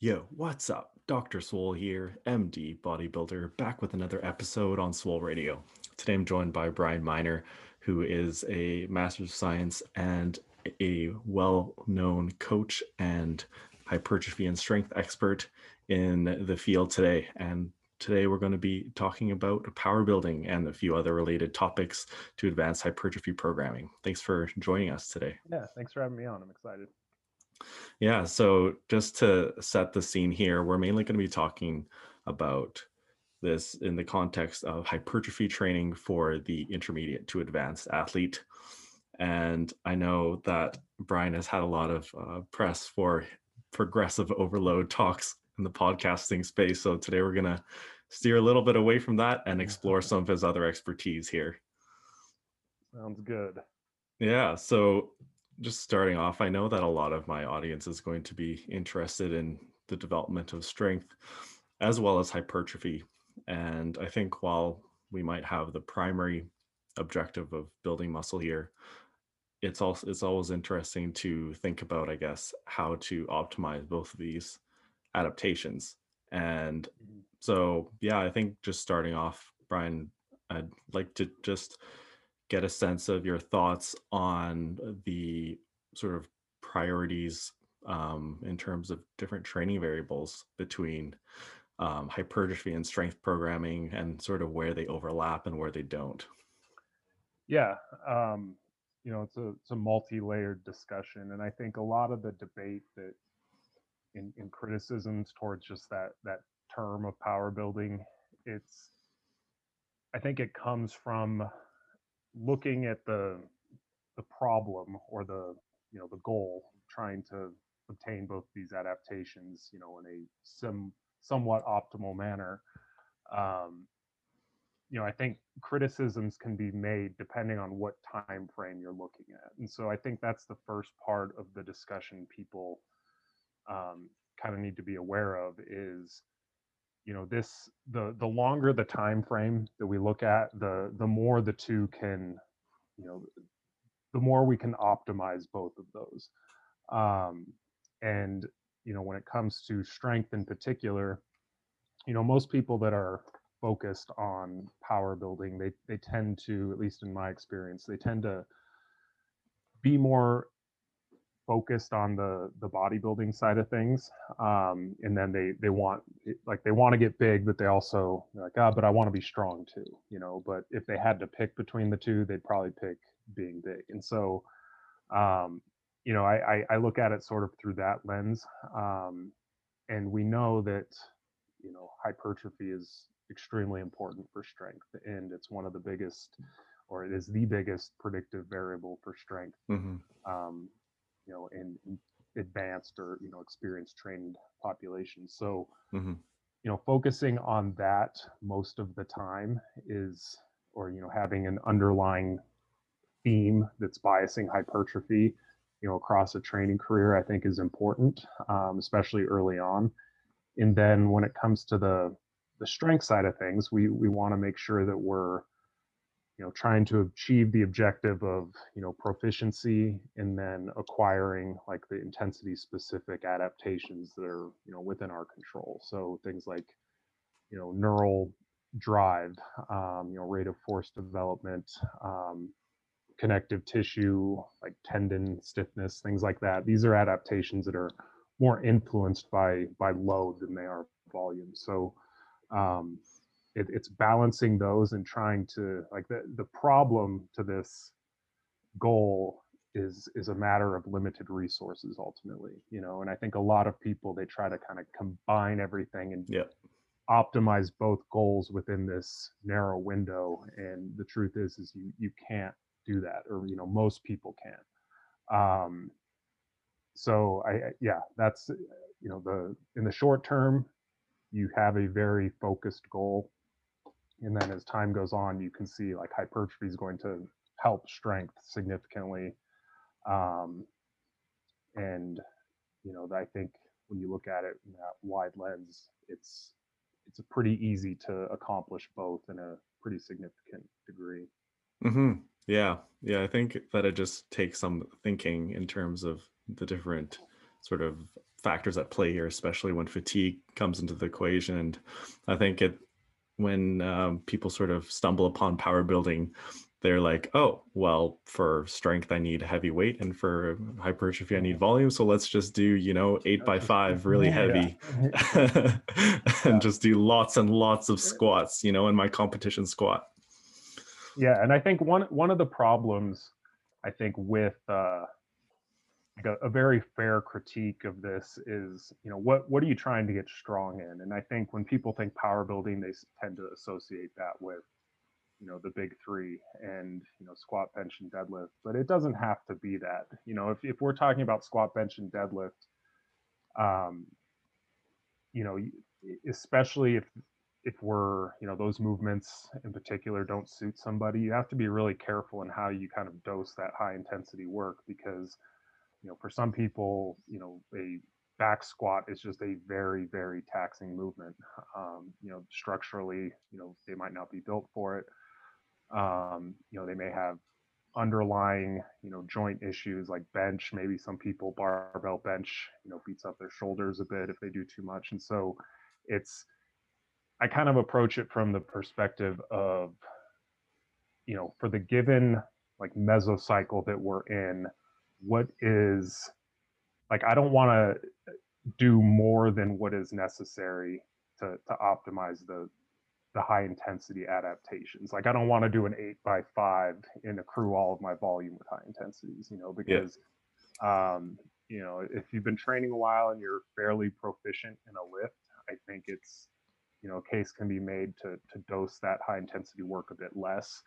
Yo, what's up? Dr. Swole here, MD bodybuilder, back with another episode on Swole Radio. Today I'm joined by Brian Miner, who is a Master of Science and a well known coach and hypertrophy and strength expert in the field today. And today we're going to be talking about power building and a few other related topics to advanced hypertrophy programming. Thanks for joining us today. Yeah, thanks for having me on. I'm excited. Yeah, so just to set the scene here, we're mainly going to be talking about this in the context of hypertrophy training for the intermediate to advanced athlete. And I know that Brian has had a lot of uh, press for progressive overload talks in the podcasting space. So today we're going to steer a little bit away from that and explore some of his other expertise here. Sounds good. Yeah. So just starting off, I know that a lot of my audience is going to be interested in the development of strength as well as hypertrophy. And I think while we might have the primary objective of building muscle here, it's also it's always interesting to think about, I guess, how to optimize both of these adaptations. And mm-hmm. so, yeah, I think just starting off, Brian, I'd like to just get a sense of your thoughts on the sort of priorities um, in terms of different training variables between um, hypertrophy and strength programming and sort of where they overlap and where they don't. Yeah, um, you know, it's a it's a multi-layered discussion, and I think a lot of the debate that in, in criticisms towards just that that term of power building, it's I think it comes from looking at the the problem or the you know the goal trying to obtain both these adaptations you know in a some somewhat optimal manner um, you know i think criticisms can be made depending on what time frame you're looking at. And so i think that's the first part of the discussion people um, kind of need to be aware of is you know this the the longer the time frame that we look at the the more the two can you know the more we can optimize both of those. Um, and you know when it comes to strength in particular you know most people that are focused on power building they they tend to at least in my experience they tend to be more focused on the the bodybuilding side of things um, and then they they want like they want to get big but they also like ah oh, but i want to be strong too you know but if they had to pick between the two they'd probably pick being big and so um, you know I, I, I look at it sort of through that lens um, and we know that you know hypertrophy is extremely important for strength and it's one of the biggest or it is the biggest predictive variable for strength mm-hmm. um, you know, in, in advanced or you know experienced trained populations. So, mm-hmm. you know, focusing on that most of the time is, or you know, having an underlying theme that's biasing hypertrophy, you know, across a training career, I think is important, um, especially early on. And then when it comes to the the strength side of things, we we want to make sure that we're you know trying to achieve the objective of you know proficiency and then acquiring like the intensity specific adaptations that are you know within our control. So things like you know neural drive um, you know rate of force development um, connective tissue like tendon stiffness things like that. These are adaptations that are more influenced by by load than they are volume. So um, it, it's balancing those and trying to like the, the problem to this goal is is a matter of limited resources ultimately you know and i think a lot of people they try to kind of combine everything and yeah optimize both goals within this narrow window and the truth is is you you can't do that or you know most people can't. Um so i yeah that's you know the in the short term you have a very focused goal and then as time goes on, you can see like hypertrophy is going to help strength significantly. Um, and you know, I think when you look at it in that wide lens, it's it's pretty easy to accomplish both in a pretty significant degree. Mm-hmm. Yeah, yeah. I think that it just takes some thinking in terms of the different sort of factors at play here, especially when fatigue comes into the equation. And I think it when um, people sort of stumble upon power building, they're like, oh, well, for strength, I need heavy weight, and for hypertrophy, I need volume. So let's just do, you know, eight by five, really heavy, yeah. and just do lots and lots of squats, you know, in my competition squat. Yeah, and I think one one of the problems, I think, with uh, like a, a very fair critique of this is, you know, what what are you trying to get strong in? And I think when people think power building, they tend to associate that with you know the big three and you know squat bench and deadlift but it doesn't have to be that you know if, if we're talking about squat bench and deadlift um you know especially if if we're you know those movements in particular don't suit somebody you have to be really careful in how you kind of dose that high intensity work because you know for some people you know a back squat is just a very very taxing movement um, you know structurally you know they might not be built for it um, you know, they may have underlying, you know, joint issues like bench. Maybe some people barbell bench, you know, beats up their shoulders a bit if they do too much. And so it's, I kind of approach it from the perspective of, you know, for the given like mesocycle that we're in, what is like, I don't want to do more than what is necessary to, to optimize the, the high intensity adaptations. Like I don't want to do an eight by five and accrue all of my volume with high intensities, you know, because yeah. um, you know, if you've been training a while and you're fairly proficient in a lift, I think it's, you know, a case can be made to to dose that high intensity work a bit less.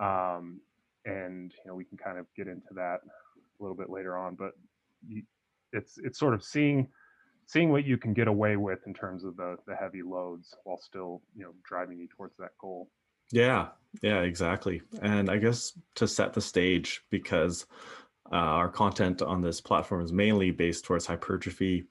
Um, and you know, we can kind of get into that a little bit later on, but you, it's it's sort of seeing seeing what you can get away with in terms of the the heavy loads while still you know driving you towards that goal. Yeah. Yeah exactly. And i guess to set the stage because uh, our content on this platform is mainly based towards hypertrophy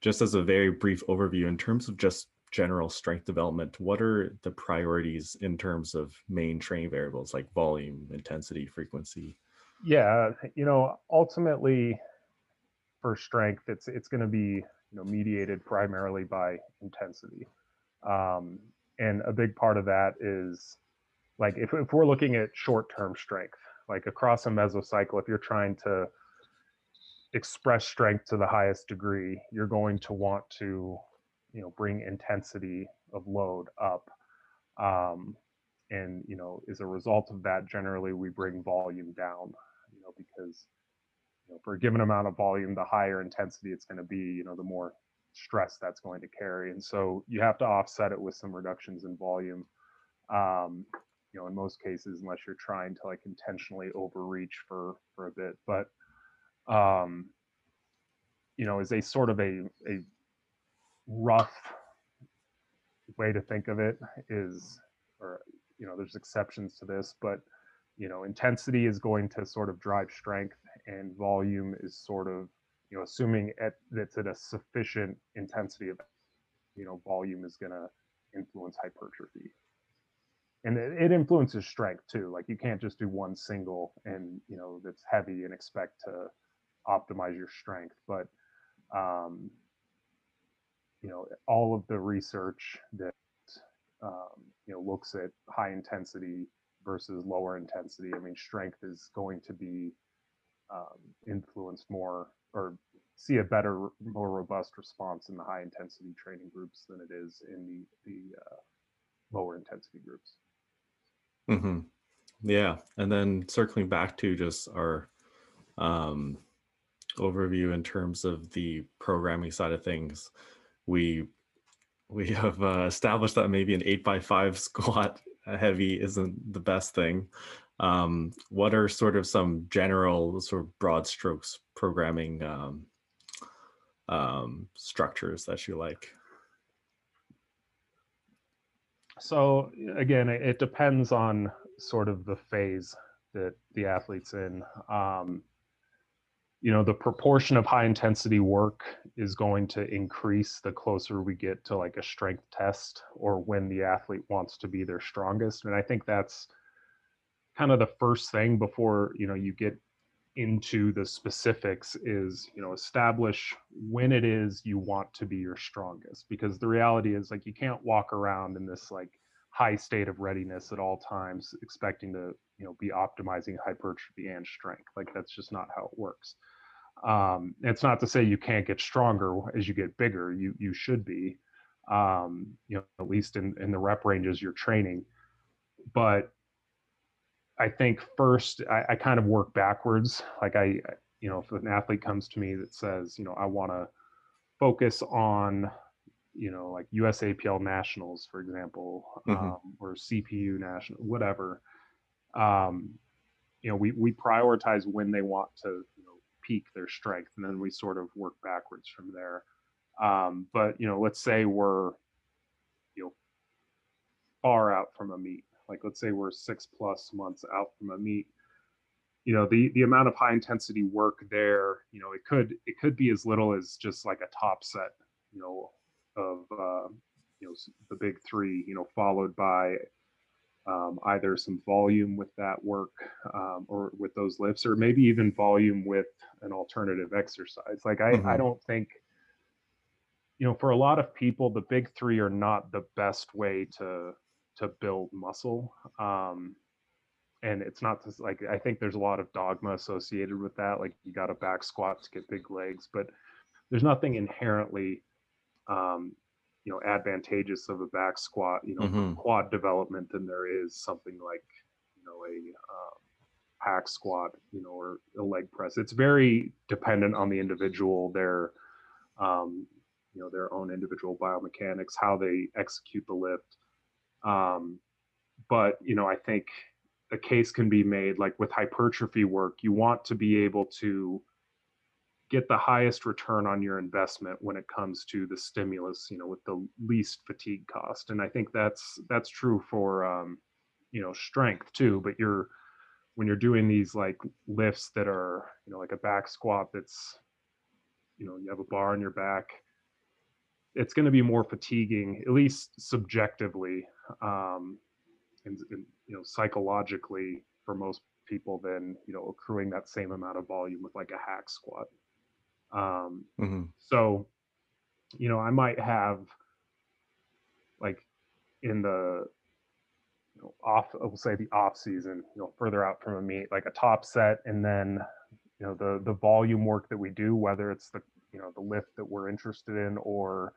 just as a very brief overview in terms of just general strength development what are the priorities in terms of main training variables like volume intensity frequency yeah you know ultimately for strength it's it's going to be you know, mediated primarily by intensity. Um, and a big part of that is like if, if we're looking at short-term strength, like across a mesocycle, if you're trying to express strength to the highest degree, you're going to want to, you know, bring intensity of load up. Um, and you know, as a result of that, generally we bring volume down, know, because know, for a given amount of volume, the higher intensity it's going to be, you know, the more stress that's going to carry. And so you have to offset it with some reductions in volume. Um, you know, in most cases, unless you're trying to like intentionally overreach for for a bit, but um, you know, is a sort of a a rough way to think of it is, or you know, there's exceptions to this, but you know, intensity is going to sort of drive strength and volume is sort of, you know, assuming at, that's at a sufficient intensity of, you know, volume is going to influence hypertrophy. And it, it influences strength too. Like you can't just do one single and, you know, that's heavy and expect to optimize your strength. But, um, you know, all of the research that, um, you know, looks at high intensity versus lower intensity. I mean, strength is going to be um, influenced more or see a better, more robust response in the high intensity training groups than it is in the the uh, lower intensity groups. Mm-hmm. Yeah, and then circling back to just our um, overview in terms of the programming side of things, we we have uh, established that maybe an eight by five squat heavy isn't the best thing. Um, what are sort of some general sort of broad strokes programming um, um, structures that you like? So again, it depends on sort of the phase that the athlete's in. Um, you know the proportion of high intensity work is going to increase the closer we get to like a strength test or when the athlete wants to be their strongest and i think that's kind of the first thing before you know you get into the specifics is you know establish when it is you want to be your strongest because the reality is like you can't walk around in this like high state of readiness at all times expecting to you know be optimizing hypertrophy and strength like that's just not how it works um it's not to say you can't get stronger as you get bigger you you should be um you know at least in in the rep ranges you're training but I think first I, I, kind of work backwards. Like I, you know, if an athlete comes to me that says, you know, I want to focus on, you know, like USAPL nationals, for example, mm-hmm. um, or CPU national, whatever. Um, you know, we we prioritize when they want to, you know, peak their strength, and then we sort of work backwards from there. Um, but you know, let's say we're, you know, far out from a meet like let's say we're six plus months out from a meet you know the the amount of high intensity work there you know it could it could be as little as just like a top set you know of uh, you know the big three you know followed by um, either some volume with that work um, or with those lifts or maybe even volume with an alternative exercise like i mm-hmm. i don't think you know for a lot of people the big three are not the best way to to build muscle. Um, and it's not just like I think there's a lot of dogma associated with that. Like you got to back squat to get big legs, but there's nothing inherently, um, you know, advantageous of a back squat, you know, mm-hmm. quad development than there is something like, you know, a um, hack squat, you know, or a leg press. It's very dependent on the individual, their, um, you know, their own individual biomechanics, how they execute the lift. Um, but you know, I think a case can be made like with hypertrophy work, you want to be able to get the highest return on your investment when it comes to the stimulus, you know, with the least fatigue cost. And I think that's that's true for um, you know, strength too, but you're when you're doing these like lifts that are, you know, like a back squat that's you know, you have a bar on your back, it's going to be more fatiguing, at least subjectively, um, and, and, you know psychologically for most people than you know accruing that same amount of volume with like a hack squat. Um, mm-hmm. So, you know, I might have like in the you know, off, I will say the off season, you know, further out from a meet, like a top set, and then you know the the volume work that we do, whether it's the you know the lift that we're interested in or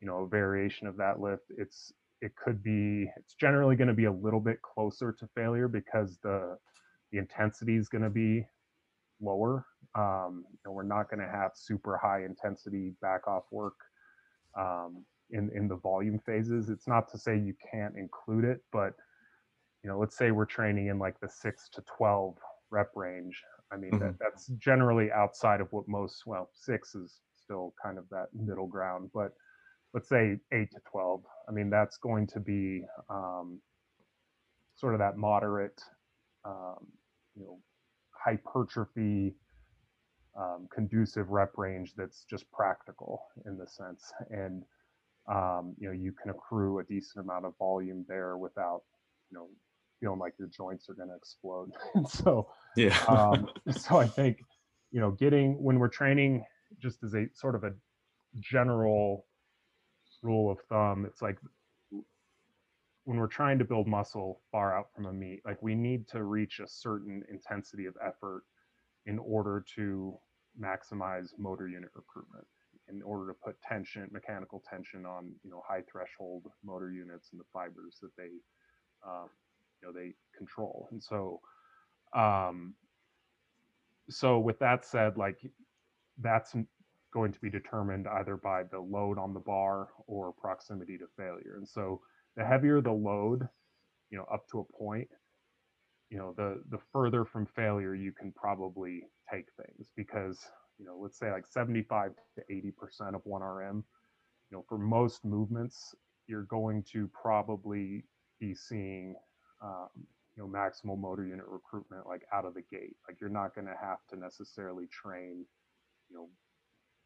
you know a variation of that lift, it's it could be it's generally going to be a little bit closer to failure because the the intensity is going to be lower um, you know, we're not going to have super high intensity back off work um, in in the volume phases it's not to say you can't include it but you know let's say we're training in like the 6 to 12 rep range i mean mm-hmm. that, that's generally outside of what most well 6 is still kind of that middle ground but let's say eight to 12. I mean, that's going to be um, sort of that moderate, um, you know, hypertrophy um, conducive rep range that's just practical in the sense. And, um, you know, you can accrue a decent amount of volume there without, you know, feeling like your joints are going to explode. so, yeah. um, so I think, you know, getting when we're training just as a sort of a general rule of thumb it's like when we're trying to build muscle far out from a meet like we need to reach a certain intensity of effort in order to maximize motor unit recruitment in order to put tension mechanical tension on you know high threshold motor units and the fibers that they um, you know they control and so um so with that said like that's going to be determined either by the load on the bar or proximity to failure. And so the heavier the load, you know, up to a point, you know, the the further from failure you can probably take things because, you know, let's say like 75 to 80% of 1RM, you know, for most movements, you're going to probably be seeing um, you know maximal motor unit recruitment like out of the gate. Like you're not going to have to necessarily train you know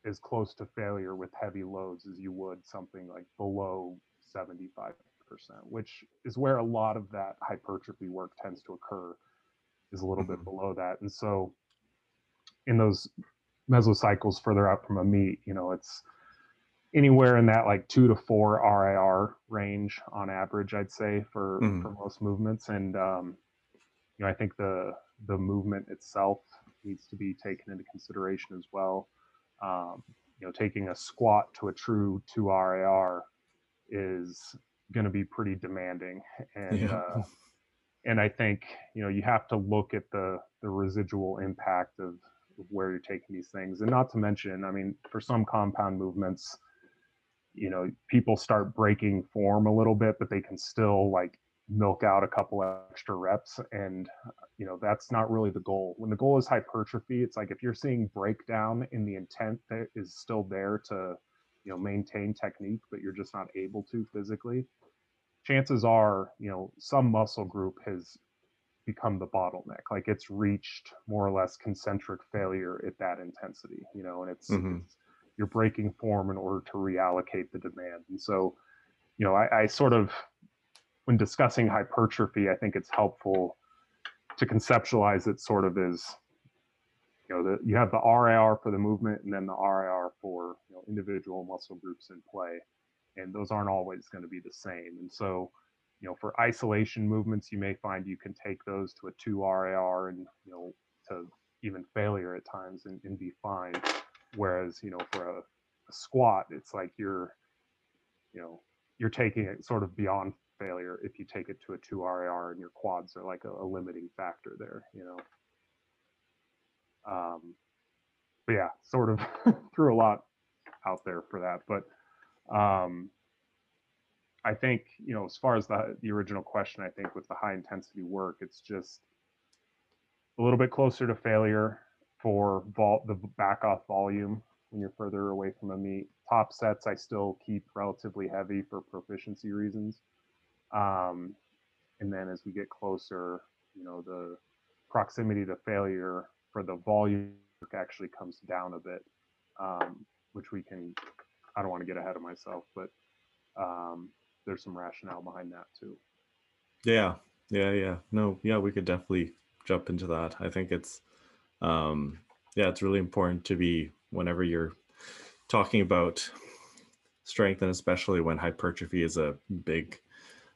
as close to failure with heavy loads as you would something like below 75%, which is where a lot of that hypertrophy work tends to occur, is a little mm-hmm. bit below that. And so, in those mesocycles further out from a meet, you know, it's anywhere in that like two to four RIR range on average, I'd say for Mhm. for most movements. And um, you know, I think the the movement itself needs to be taken into consideration as well. Um, you know, taking a squat to a true two RIR is going to be pretty demanding, and Yeah. uh, and I think you know you have to look at the the residual impact of, of where you're taking these things, and not to mention, I mean, for some compound movements, you know, people start breaking form a little bit, but they can still like milk out a couple extra reps, and you know that's not really the goal. When the goal is hypertrophy, it's like if you're seeing breakdown in the intent that is still there to you know maintain technique, but you're just not able to physically chances are, you know, some muscle group has become the bottleneck. Like it's reached more or less concentric failure at that intensity, you know, and it's, Mhm. it's you're breaking form in order to reallocate the demand. And so, you know, I, I sort of, when discussing hypertrophy, I think it's helpful to conceptualize it sort of as, you know, the, you have the RIR for the movement and then the RIR for you know, individual muscle groups in play and those aren't always going to be the same. And so, you know, for isolation movements, you may find you can take those to a two RIR and, you know, to even failure at times and, and be fine. Whereas, you know, for a, a squat, it's like you're, you know, you're taking it sort of beyond failure if you take it to a two RIR and your quads are like a, a limiting factor there, you know. Um, but yeah, sort of threw a lot out there for that. But um, I think you know, as far as the the original question, I think with the high intensity work, it's just a little bit closer to failure for vol- the back off volume when you're further away from a meet. Top sets, I still keep relatively heavy for proficiency reasons. Um, and then as we get closer, you know, the proximity to failure for the volume actually comes down a bit, um, which we can I don't want to get ahead of myself, but um, there's some rationale behind that too. Yeah, yeah, yeah. No, yeah, we could definitely jump into that. I think it's, um, yeah, it's really important to be whenever you're talking about strength, and especially when hypertrophy is a big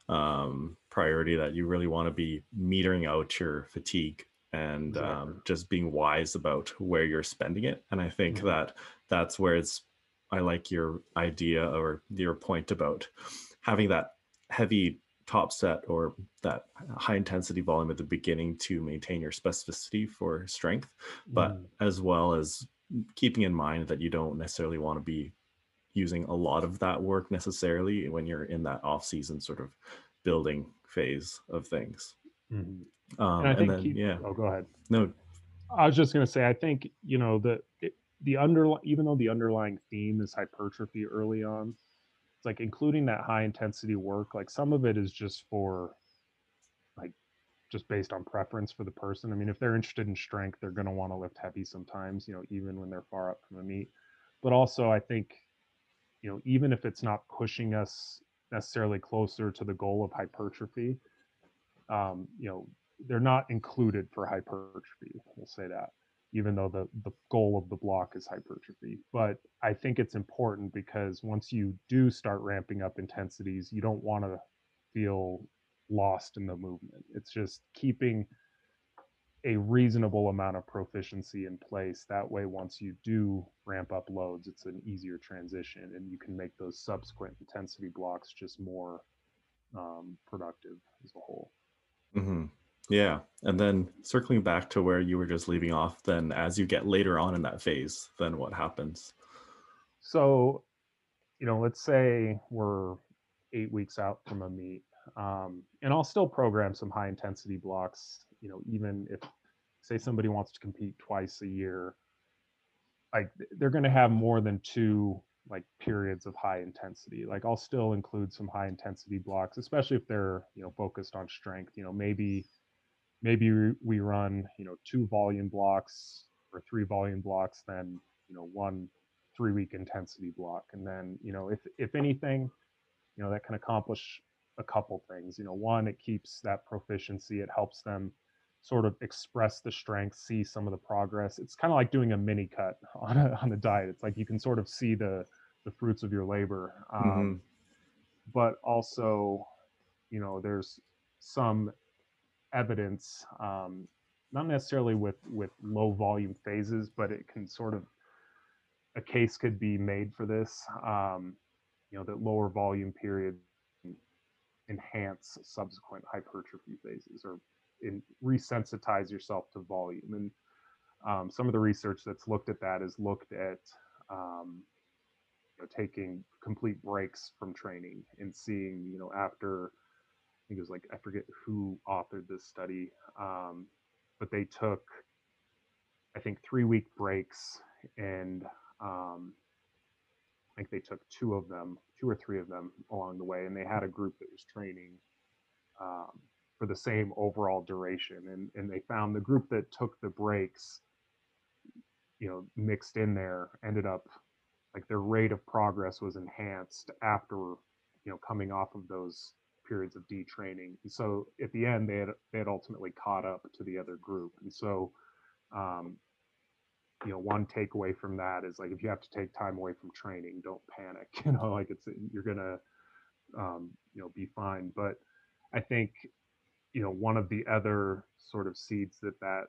um, priority, that you really want to be metering out your fatigue and um, just being wise about where you're spending it. And I think Mhm. that that's where it's. I like your idea or your point about having that heavy top set or that high intensity volume at the beginning to maintain your specificity for strength, but Mm, as well as keeping in mind that you don't necessarily want to be using a lot of that work necessarily when you're in that off season sort of building phase of things. mhm. Um, and I and, think then, keep, yeah, oh, go ahead. no, I was just gonna say, I think you know the it, the under even though the underlying theme is hypertrophy early on, it's like including that high intensity work. Like some of it is just for like just based on preference for the person. I mean, if they're interested in strength, they're gonna want to lift heavy sometimes, you know, even when they're far up from a meet. But also, I think you know even if it's not pushing us necessarily closer to the goal of hypertrophy, um, you know, they're not included for hypertrophy. We'll say that, even though the the goal of the block is hypertrophy. But I think it's important because once you do start ramping up intensities, you don't want to feel lost in the movement. It's just keeping a reasonable amount of proficiency in place. That way, once you do ramp up loads, it's an easier transition, and you can make those subsequent intensity blocks just more um, productive as a whole. hmm Yeah. And then circling back to where you were just leaving off, then as you get later on in that phase, then what happens? So, you know, let's say we're eight weeks out from a meet, um, and I'll still program some high intensity blocks. You know, even if, say, somebody wants to compete twice a year, like they're going to have more than two like periods of high intensity. Like I'll still include some high intensity blocks, especially if they're you know focused on strength. You know, maybe maybe we- run you know two volume blocks or three volume blocks, then you know one three week intensity block, and then you know if if anything, you know that can accomplish a couple things. You know, one it keeps that proficiency. It helps them sort of express the strength, see some of the progress. It's kind of like doing a mini cut on a on a diet. It's like you can sort of see the the fruits of your labor, um, hmm but also, you know, there's some evidence, um, not necessarily with with low volume phases, but it can sort of a case could be made for this. Um, you know, that lower volume periods enhance subsequent hypertrophy phases or in, resensitize yourself to volume. And um, some of the research that's looked at that is looked at um, you know, taking complete breaks from training and seeing, you know, after think it was like I forget who authored this study, um, but they took I think three week breaks and um, I think they took two of them, two or three of them along the way, and they had a group that was training um, for the same overall duration, and and they found the group that took the breaks, you know, mixed in there, ended up like their rate of progress was enhanced after you know coming off of those periods of detraining. So at the end, they had they had ultimately caught up to the other group, and so um, you know one takeaway from that is like if you have to take time away from training don't panic you know like it's you're gonna um, you know be fine but i think you know one of the other sort of seeds that that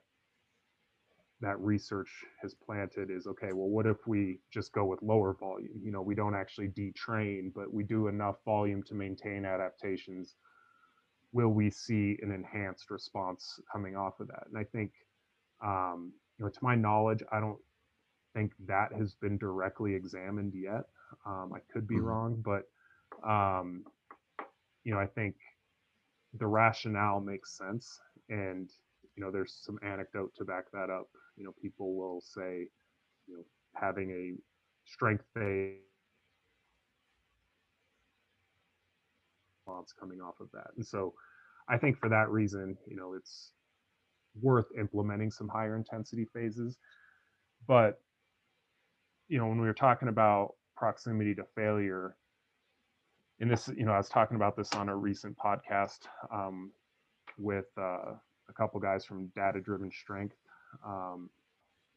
that research has planted is okay well what if we just go with lower volume you know we don't actually detrain but we do enough volume to maintain adaptations will we see an enhanced response coming off of that and i think um, you know, to my knowledge, I don't think that has been directly examined yet. Um, I could be hmm wrong, but um, you know, I think the rationale makes sense, and you know, there's some anecdote to back that up. You know, people will say, you know, having a strength phase response coming off of that, and so I think for that reason, you know, it's worth implementing some higher intensity phases. But you know, when we were talking about proximity to failure, and this, you know, I was talking about this on a recent podcast um, with uh, a couple guys from Data Driven Strength, um,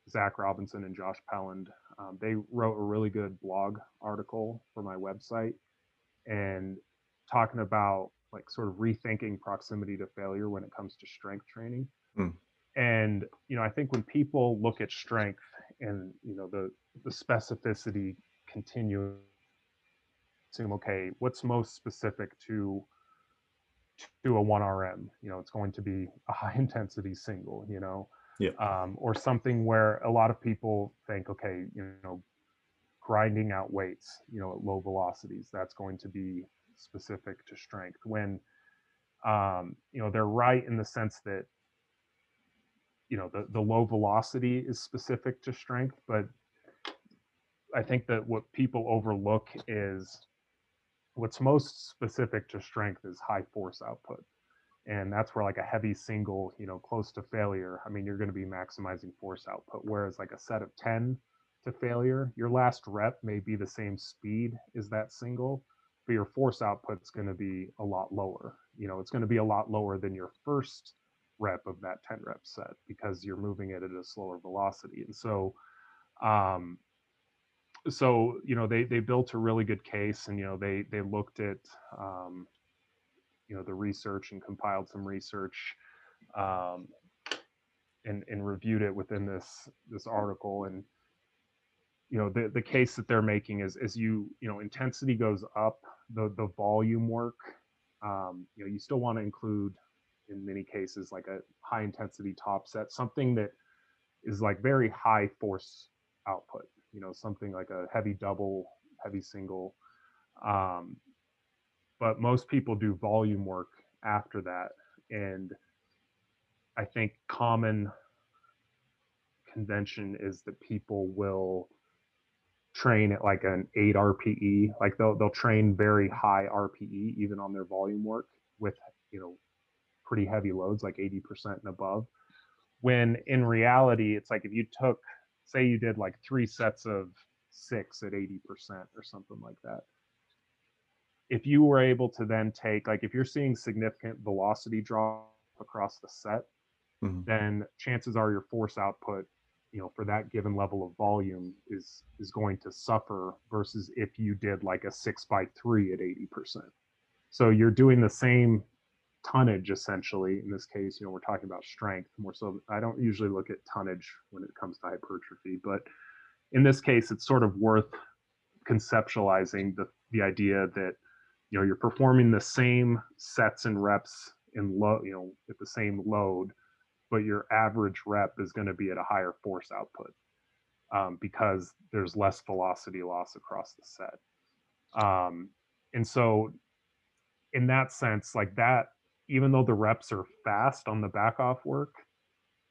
Zach Robinson and Josh Pelland. Um, they wrote a really good blog article for my website and talking about like sort of rethinking proximity to failure when it comes to strength training Mm. and you know i think when people look at strength and you know the the specificity continue assume okay what's most specific to to a 1rm you know it's going to be a high intensity single you know Yeah. um, or something where a lot of people think okay you know grinding out weights you know at low velocities that's going to be specific to strength when um, you know they're right in the sense that you know the the low velocity is specific to strength but i think that what people overlook is what's most specific to strength is high force output and that's where like a heavy single you know close to failure i mean you're going to be maximizing force output whereas like a set of 10 to failure your last rep may be the same speed as that single but your force output's going to be a lot lower. You know it's going to be a lot lower than your first rep of that 10 rep set because you're moving it at a slower velocity and so um so you know they they built a really good case and you know they they looked at um you know the research and compiled some research um and and reviewed it within this this article. And you know the the case that they're making is as you you know intensity goes up the the volume work um you know you still want to include in many cases like a high intensity top set something that is like very high force output you know something like a heavy double heavy single um, but most people do volume work after that and i think common convention is that people will train at like an 8 rpe like they'll they'll train very high rpe even on their volume work with you know pretty heavy loads like 80% and above when in reality it's like if you took say you did like three sets of six at 80% or something like that if you were able to then take like if you're seeing significant velocity drop across the set Mhm. then chances are your force output, you know, for that given level of volume is is going to suffer versus if you did like a six by three at 80%. So you're doing the same tonnage essentially. In this case, you know, we're talking about strength more so. I don't usually look at tonnage when it comes to hypertrophy, but in this case, it's sort of worth conceptualizing the the idea that you know you're performing the same sets and reps in low, you know, at the same load, but your average rep is going to be at a higher force output um, because there's less velocity loss across the set. Um, and so, in that sense, like that, even though the reps are fast on the back off work,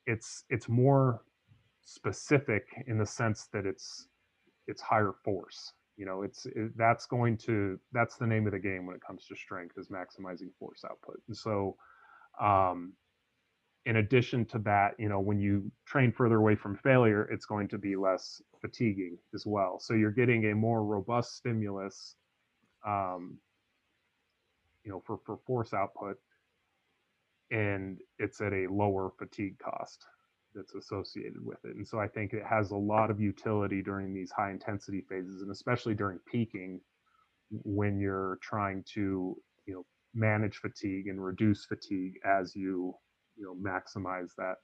it's it's more specific in the sense that it's it's higher force you know it's it, that's going to that's the name of the game when it comes to strength is maximizing force output. And so um in addition to that you know when you train further away from failure it's going to be less fatiguing as well. So you're getting a more robust stimulus um you know for for force output and it's at a lower fatigue cost that's associated with it. And so I think it has a lot of utility during these high intensity phases and especially during peaking when you're trying to, you know, manage fatigue and reduce fatigue as you, you know, maximize that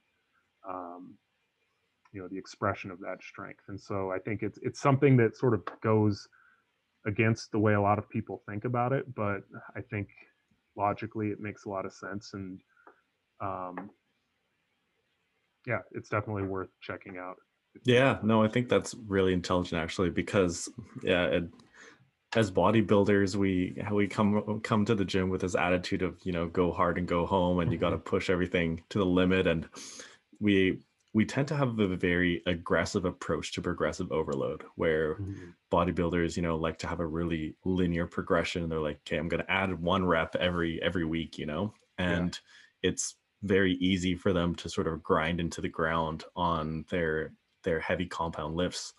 um, you know, the expression of that strength. And so I think it's it's something that sort of goes against the way a lot of people think about it, but I think logically it makes a lot of sense and um, yeah, it's definitely worth checking out. Yeah, no, I think that's really intelligent actually because yeah, it, as bodybuilders, we we come come to the gym with this attitude of you know go hard and go home, and you got to Mm-hmm. push everything to the limit, and we we tend to have a very aggressive approach to progressive overload, where Mhm. bodybuilders you know like to have a really linear progression. They're like, okay, I'm going to add one rep every every week, you know, Yeah. and it's very easy for them to sort of grind into the ground on their their heavy compound lifts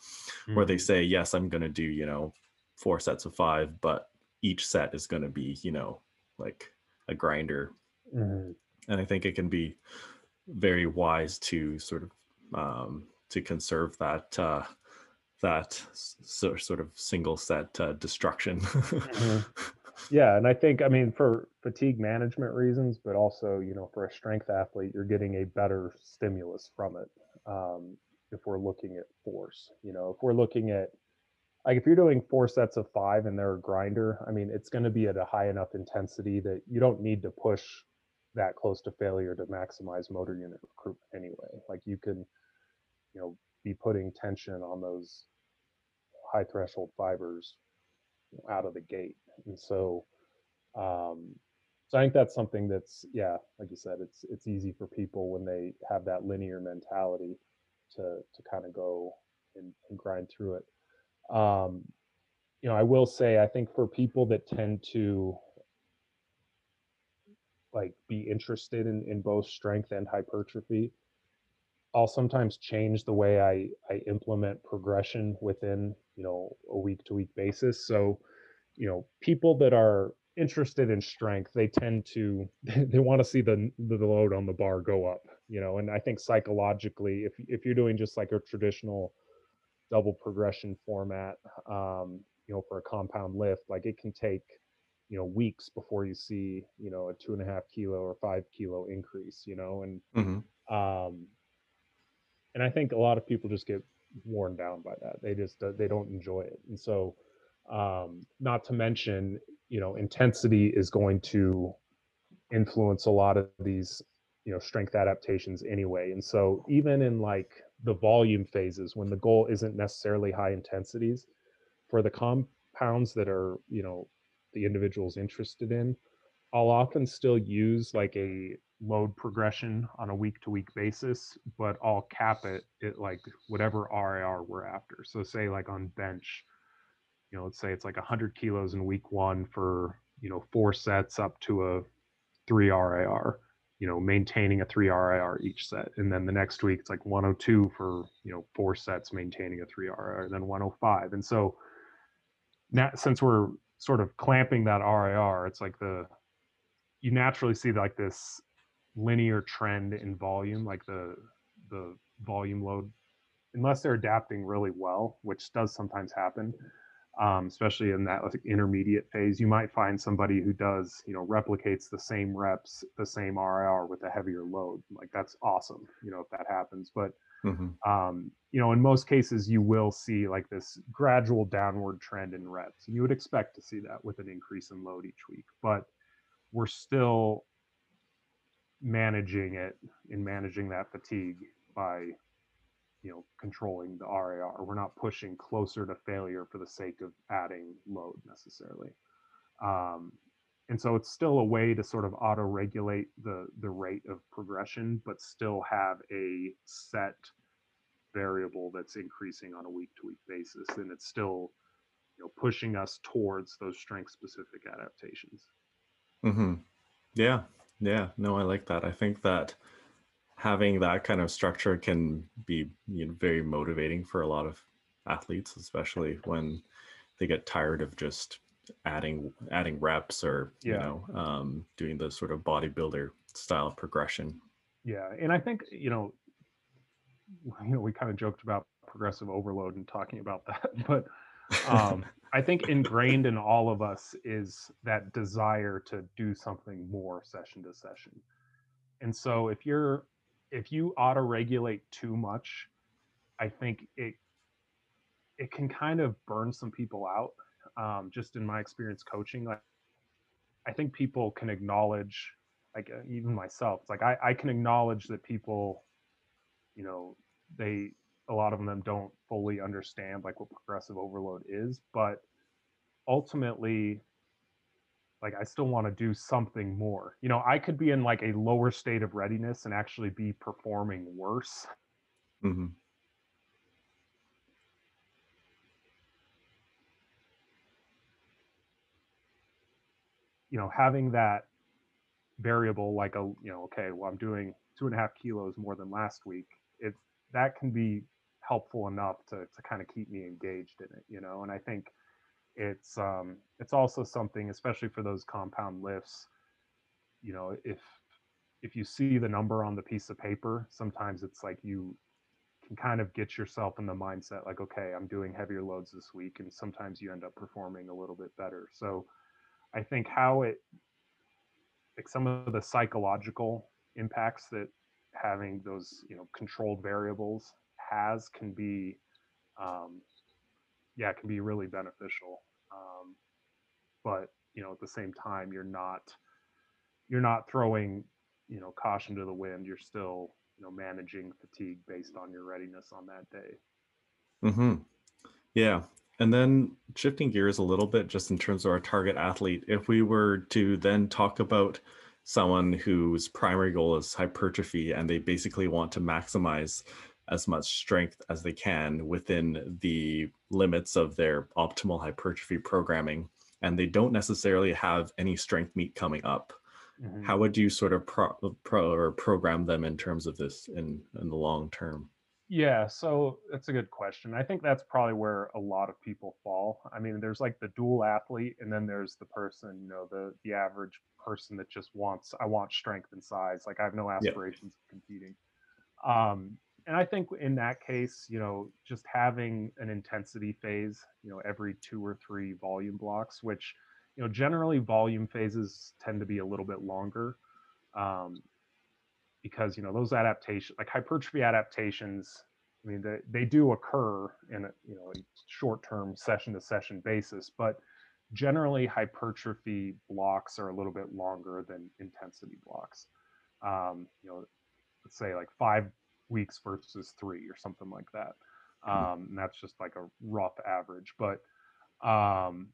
where they Mhm. say yes i'm going to do you know four sets of five but each set is going to be you know like a grinder Mhm. and i think it can be very wise to sort of um to conserve that uh that so, sort of single set uh, destruction Mhm. Yeah, and I think I mean for fatigue management reasons, but also you know for a strength athlete, you're getting a better stimulus from it. Um, if we're looking at force, you know, if we're looking at like if you're doing four sets of five and they're a grinder, I mean, it's going to be at a high enough intensity that you don't need to push that close to failure to maximize motor unit recruitment anyway. Like you can, you know, be putting tension on those high threshold fibers out of the gate. And so, um, so I think that's something that's yeah, like you said, it's it's easy for people when they have that linear mentality to to kind of go and, and grind through it. Um, you know, I will say I think for people that tend to like be interested in, in both strength and hypertrophy, I'll sometimes change the way I, I implement progression within, you know, a week to week basis. So, you know, people that are interested in strength, they tend to they want to see the the load on the bar go up, you know, and I think psychologically, if if you're doing just like a traditional double progression format, um, you know, for a compound lift, like it can take, you know, weeks before you see, you know, a two and a half kilo or five kilo increase, you know, and Mhm. um, and I think a lot of people just get worn down by that. They just uh, they don't enjoy it, and so um, not to mention, you know, intensity is going to influence a lot of these, you know, strength adaptations anyway. And so even in like the volume phases, when the goal isn't necessarily high intensities, for the compounds that are, you know, the individual's interested in, I'll often still use like a load progression on a week to week basis, but I'll cap it at like whatever RIR we're after. So say like on bench, you know, let's say it's like 100 kilos in week one for, you know, four sets up to a three RIR, you know, maintaining a three RIR each set. And then the next week it's like 102 for, you know, four sets maintaining a three RIR, and then 105. And so now since we're sort of clamping that RIR, it's like the you naturally see like this linear trend in volume, like the the volume load, unless they're adapting really well, which does sometimes happen, um, especially in that like, intermediate phase. You might find somebody who does, you know, replicates the same reps, the same RIR with a heavier load. Like that's awesome, you know, if that happens. But Mm-hmm. um, you know, in most cases, you will see like this gradual downward trend in reps. And you would expect to see that with an increase in load each week, but we're still managing it in managing that fatigue by you know controlling the RIR. We're not pushing closer to failure for the sake of adding load necessarily. Um, and so it's still a way to sort of auto regulate the the rate of progression, but still have a set variable that's increasing on a week to week basis, and it's still you know pushing us towards those strength specific adaptations. Mm-hmm. Yeah, yeah. No, I like that. I think that having that kind of structure can be you know, very motivating for a lot of athletes, especially when they get tired of just adding adding reps or you know um, doing the sort of bodybuilder style of progression. Yeah, and I think you know, you know, we kind of joked about progressive overload and talking about that, but um, I think ingrained in all of us is that desire to do something more session to session. And so if you're if you auto regulate too much, I think it it can kind of burn some people out. Um, just in my experience coaching, like I think people can acknowledge, like uh, even myself, it's like I, I can acknowledge that people, you know, they a lot of them don't fully understand like what progressive overload is, but ultimately, like I still want to do something more. You know, I could be in like a lower state of readiness and actually be performing worse. hmm You know, having that variable like a you know okay well i'm doing two and a half kilos more than last week it that can be helpful enough to, to kind of keep me engaged in it you know and i think it's um it's also something especially for those compound lifts you know if if you see the number on the piece of paper sometimes it's like you can kind of get yourself in the mindset like okay i'm doing heavier loads this week and sometimes you end up performing a little bit better. So i think how it like some of the psychological impacts that having those you know controlled variables has can be um, yeah it can be really beneficial um, but you know at the same time you're not you're not throwing you know caution to the wind you're still you know managing fatigue based on your readiness on that day hmm Yeah. And then shifting gears a little bit, just in terms of our target athlete, if we were to then talk about someone whose primary goal is hypertrophy and they basically want to maximize as much strength as they can within the limits of their optimal hypertrophy programming, and they don't necessarily have any strength meet coming up, Mhm. how would you sort of pro, pro or program them in terms of this in, in the long term? Yeah, so that's a good question. I think that's probably where a lot of people fall. I mean, there's like the dual athlete, and then there's the person, you know, the the average person that just wants, I want strength and size. Like I have no Yeah. aspirations of competing. Um, and I think in that case, you know, just having an intensity phase, you know, every two or three volume blocks, which, you know, generally volume phases tend to be a little bit longer. Um, because you know those adaptations like hypertrophy adaptations i mean they, they do occur in a you know short-term session to session basis but generally hypertrophy blocks are a little bit longer than intensity blocks um, you know let's say like five weeks versus three or something like that um, and that's just like a rough average but um,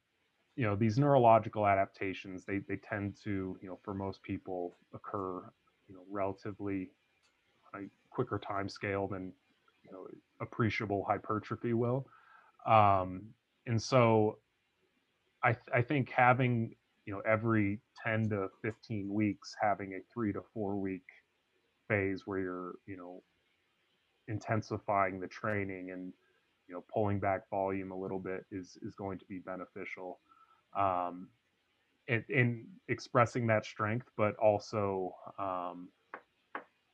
you know these neurological adaptations they they tend to you know for most people occur you know relatively on a quicker time scale than you know appreciable hypertrophy will um, and so I, th- I think having you know every 10 to 15 weeks having a three to four week phase where you're you know intensifying the training and you know pulling back volume a little bit is is going to be beneficial um, in, in expressing that strength, but also um,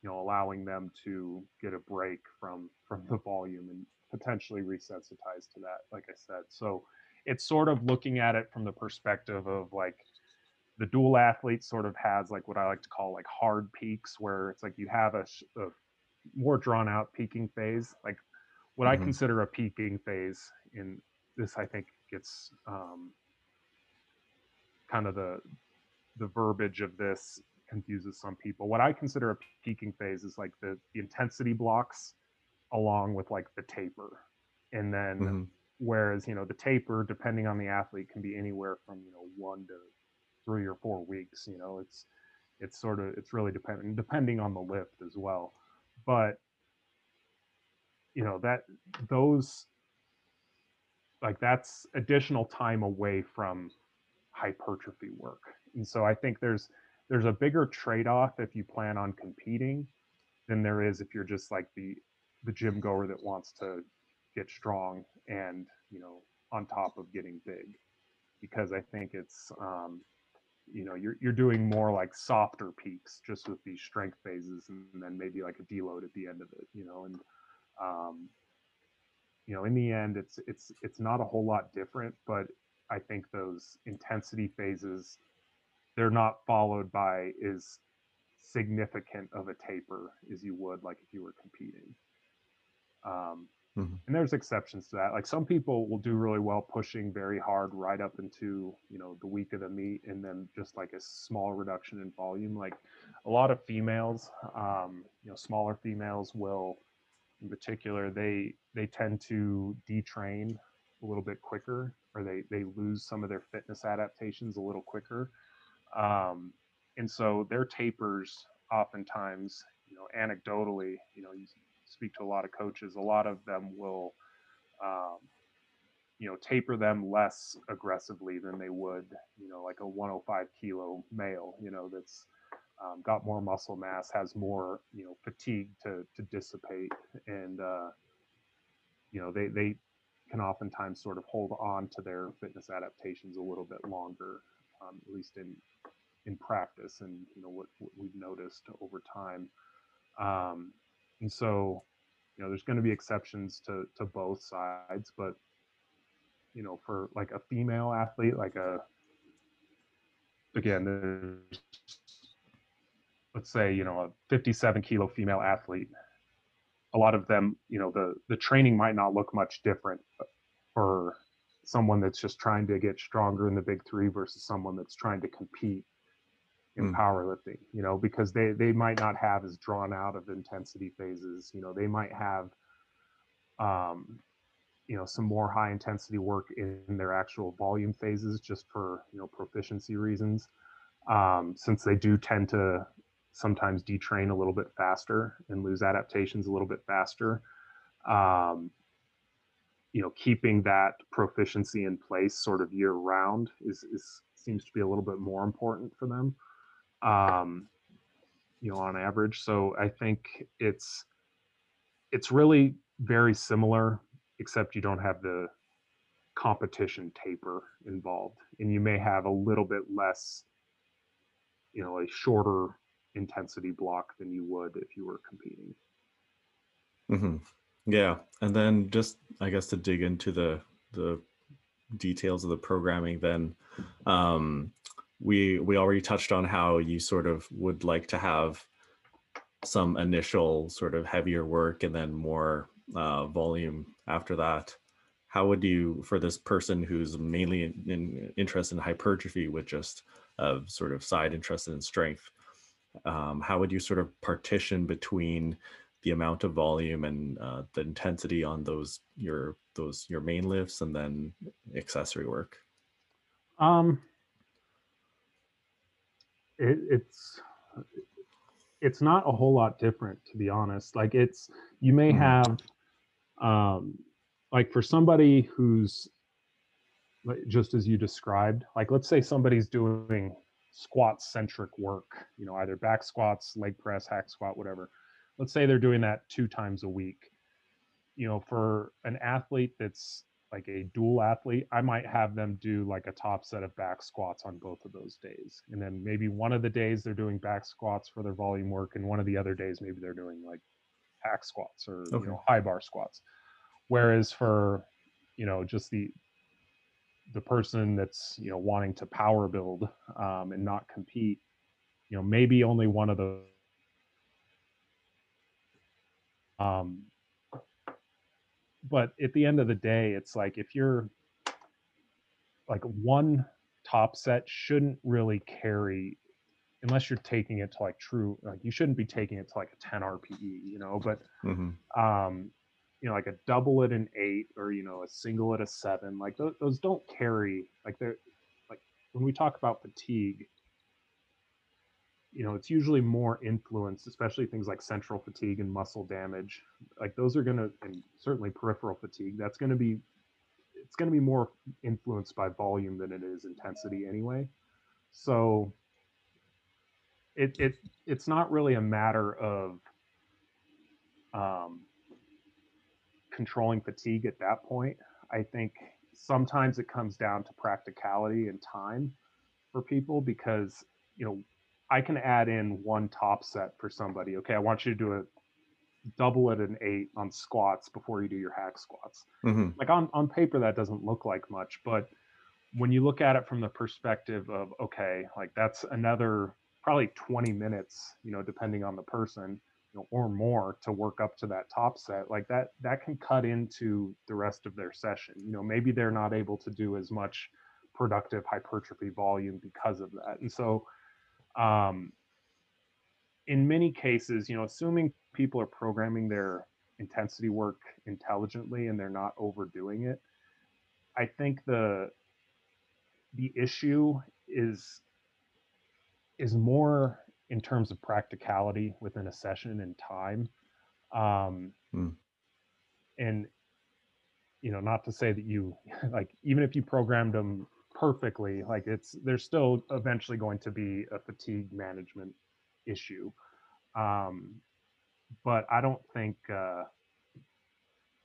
you know allowing them to get a break from from the volume and potentially resensitized to that like i said. So it's sort of looking at it from the perspective of like the dual athlete sort of has like what i like to call like hard peaks where it's like you have a, a more drawn out peaking phase like what mm-hmm. i consider a peaking phase in this i think gets um, kind of the the verbiage of this confuses some people. What I consider a peaking phase is like the, the intensity blocks along with like the taper. And then mm-hmm. whereas, you know, the taper, depending on the athlete, can be anywhere from, you know, one to three or four weeks. You know, it's it's sort of it's really depending depending on the lift as well. But you know, that those like that's additional time away from hypertrophy work. And so I think there's there's a bigger trade-off if you plan on competing than there is if you're just like the the gym goer that wants to get strong and you know on top of getting big because i think it's um you know you're you're doing more like softer peaks just with these strength phases and then maybe like a deload at the end of it you know and um you know in the end it's it's it's not a whole lot different but i think those intensity phases they're not followed by as significant of a taper as you would like if you were competing. Um, mm-hmm. And there's exceptions to that. Like some people will do really well pushing very hard right up into you know the week of the meet, and then just like a small reduction in volume. Like a lot of females, um, you know, smaller females will, in particular, they they tend to detrain a little bit quicker, or they they lose some of their fitness adaptations a little quicker um, and so their tapers oftentimes, you know, anecdotally, you know, you speak to a lot of coaches, a lot of them will, um, you know, taper them less aggressively than they would, you know, like a 105 kilo male, you know, that's um, got more muscle mass, has more, you know, fatigue to, to dissipate. And, uh, you know, they, they can oftentimes sort of hold on to their fitness adaptations a little bit longer, um, at least in, in practice and you know what, what we've noticed over time um, and so you know there's going to be exceptions to to both sides but you know for like a female athlete like a again there's let's say you know a 57 kilo female athlete a lot of them you know the the training might not look much different for someone that's just trying to get stronger in the big three versus someone that's trying to compete in mm. powerlifting, you know, because they they might not have as drawn out of intensity phases. You know, they might have um, you know, some more high intensity work in their actual volume phases just for, you know, proficiency reasons. Um, since they do tend to sometimes detrain a little bit faster and lose adaptations a little bit faster. Um, you know, keeping that proficiency in place sort of year round is, is seems to be a little bit more important for them um, you know, on average. So I think it's it's really very similar, except you don't have the competition taper involved, and you may have a little bit less, you know, a shorter intensity block than you would if you were competing. Mm-hmm. Yeah, and then just I guess to dig into the the details of the programming, then um, we we already touched on how you sort of would like to have some initial sort of heavier work and then more uh, volume after that. How would you for this person who's mainly in, in interested in hypertrophy with just a sort of side interest in strength um, how would you sort of partition between the amount of volume and uh, the intensity on those your those your main lifts and then accessory work? Um it, it's it's not a whole lot different to be honest. Like it's you may mm-hmm. have um like for somebody who's just as you described like let's say somebody's doing squat centric work you know either back squats leg press hack squat whatever. Let's say they're doing that two times a week. You know for an athlete that's like a dual athlete, I might have them do like a top set of back squats on both of those days. And then maybe one of the days they're doing back squats for their volume work, and one of the other days maybe they're doing like hack squats or Okay. you know high bar squats. Whereas for you know just the the person that's you know wanting to power build um, and not compete, you know maybe only one of those. Um, but at the end of the day, it's like if you're like one top set shouldn't really carry unless you're taking it to like true like you shouldn't be taking it to like a 10 rpe you know but hmm um you know like a double at an eight or you know a single at a seven like those, those don't carry like they're like when we talk about fatigue you know it's usually more influenced especially things like central fatigue and muscle damage like those are going to and certainly peripheral fatigue that's going to be it's going to be more influenced by volume than it is intensity anyway so it it it's not really a matter of um, controlling fatigue at that point. I think sometimes it comes down to practicality and time for people because you know I can add in one top set for somebody. Okay, I want you to do a double at an eight on squats before you do your hack squats. hmm Like on on paper that doesn't look like much, but when you look at it from the perspective of okay, like that's another probably 20 minutes, you know, depending on the person, you know, or more to work up to that top set. Like that that can cut into the rest of their session. You know, maybe they're not able to do as much productive hypertrophy volume because of that. And so um in many cases, you know, assuming people are programming their intensity work intelligently and they're not overdoing it, I think the the issue is is more in terms of practicality within a session and time. Um, Hmm. And you know, not to say that you like even if you programmed them perfectly, like it's there's still eventually going to be a fatigue management issue. Um, but I don't think uh,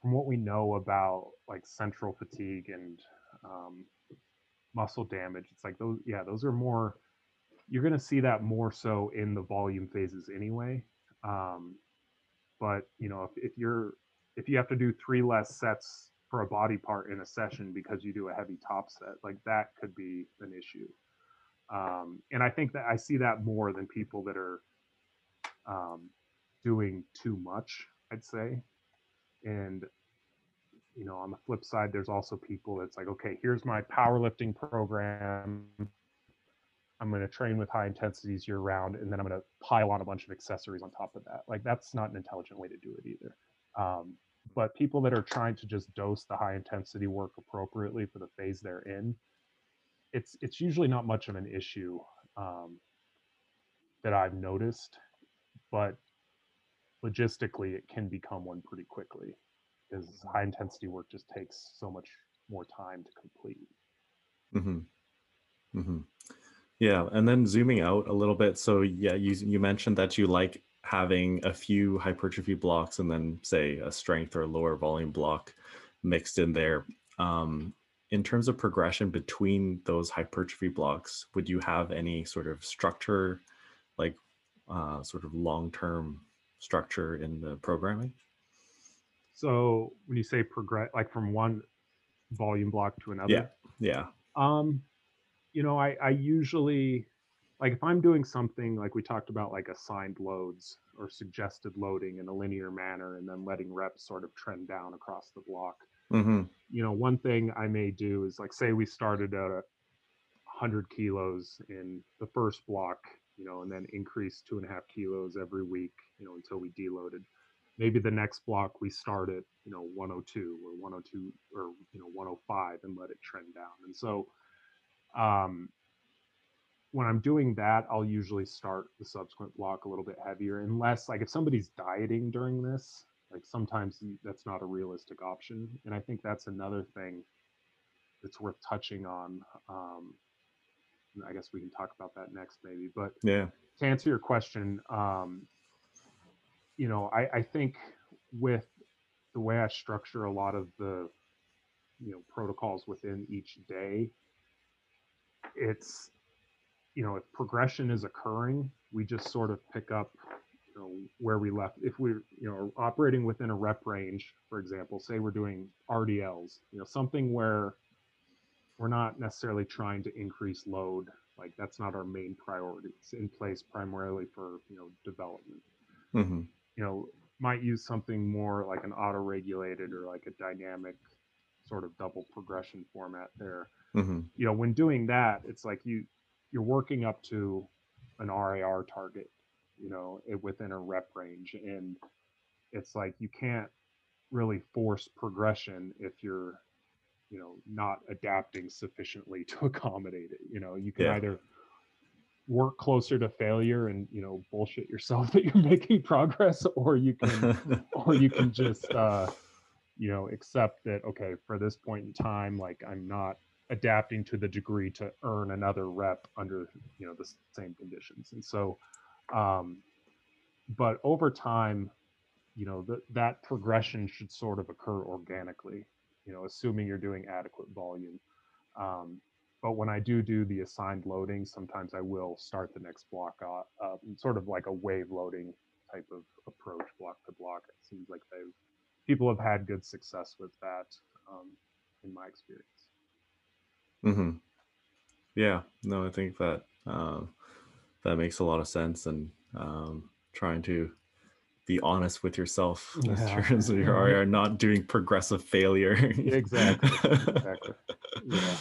from what we know about like central fatigue and um, muscle damage, it's like those yeah those are more you're going to see that more so in the volume phases anyway. Um, but you know if, if you're if you have to do three less sets for a body part in a session because you do a heavy top set, like that could be an issue. Um, and I think that I see that more than people that are um, doing too much, I'd say. And you know, on the flip side, there's also people that's like, okay, here's my powerlifting program. I'm going to train with high intensities year round, and then I'm going to pile on a bunch of accessories on top of that. Like that's not an intelligent way to do it either. Um, but people that are trying to just dose the high intensity work appropriately for the phase they're in, it's it's usually not much of an issue um, that I've noticed, but logistically it can become one pretty quickly because high intensity work just takes so much more time to complete. Mm-hmm. Mm-hmm. Yeah, and then zooming out a little bit. So yeah, you you mentioned that you like having a few hypertrophy blocks and then say a strength or lower volume block mixed in there. Um, in terms of progression between those hypertrophy blocks, would you have any sort of structure, like uh, sort of long-term structure in the programming? So when you say progress, like from one volume block to another, Yeah, yeah. Um, you know, I, I usually like if I'm doing something like we talked about, like assigned loads or suggested loading in a linear manner, and then letting reps sort of trend down across the block. hmm You know, one thing I may do is like say we started at a hundred kilos in the first block, you know, and then increase two and a half kilos every week, you know, until we deloaded. Maybe the next block we start at, you know, 102 or 102 or you know 105 and let it trend down. And so um, when I'm doing that, I'll usually start the subsequent block a little bit heavier, unless like if somebody's dieting during this, like sometimes you- that's not a realistic option. And I think that's another thing that's worth touching on. Um, I guess we can talk about that next, maybe. But Yeah. to answer your question, um, you know, I, I think with the way I structure a lot of the you know protocols within each day it's you know if progression is occurring we just sort of pick up you know where we left. If we're you know operating within a rep range for example say we're doing rdls you know something where we're not necessarily trying to increase load like that's not our main priority. It's in place primarily for you know development. Hmm you know might use something more like an auto regulated or like a dynamic sort of double progression format there. Hmm you know when doing that it's like you you're working up to an RIR target you know it, within a rep range and it's like you can't really force progression if you're you know not adapting sufficiently to accommodate it you know you can Yeah. either work closer to failure and you know bullshit yourself that you're making progress or you can or you can just uh you know accept that okay for this point in time like i'm not adapting to the degree to earn another rep under you know the same conditions. And so um but over time you know that that progression should sort of occur organically you know assuming you're doing adequate volume. Um but when i do do the assigned loading sometimes i will start the next block uh, uh, sort of like a wave loading type of approach block to block. It seems like they've people have had good success with that um, in my experience hmm Yeah, no, I think that um, that makes a lot of sense, and um, trying to be honest with yourself in terms of your. RR, not doing progressive failure. Exactly, exactly. Yeah.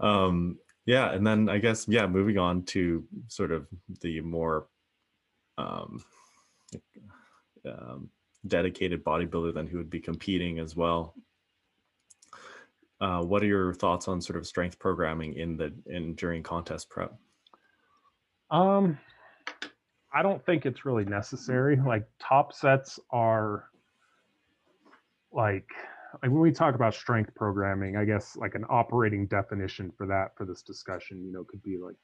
um, yeah, and then I guess yeah, moving on to sort of the more um, um, dedicated bodybuilder than who would be competing as well. Uh, what are your thoughts on sort of strength programming in the in during contest prep? Um, I don't think it's really necessary. Like top sets are like like when we talk about strength programming, I guess like an operating definition for that for this discussion, you know, could be like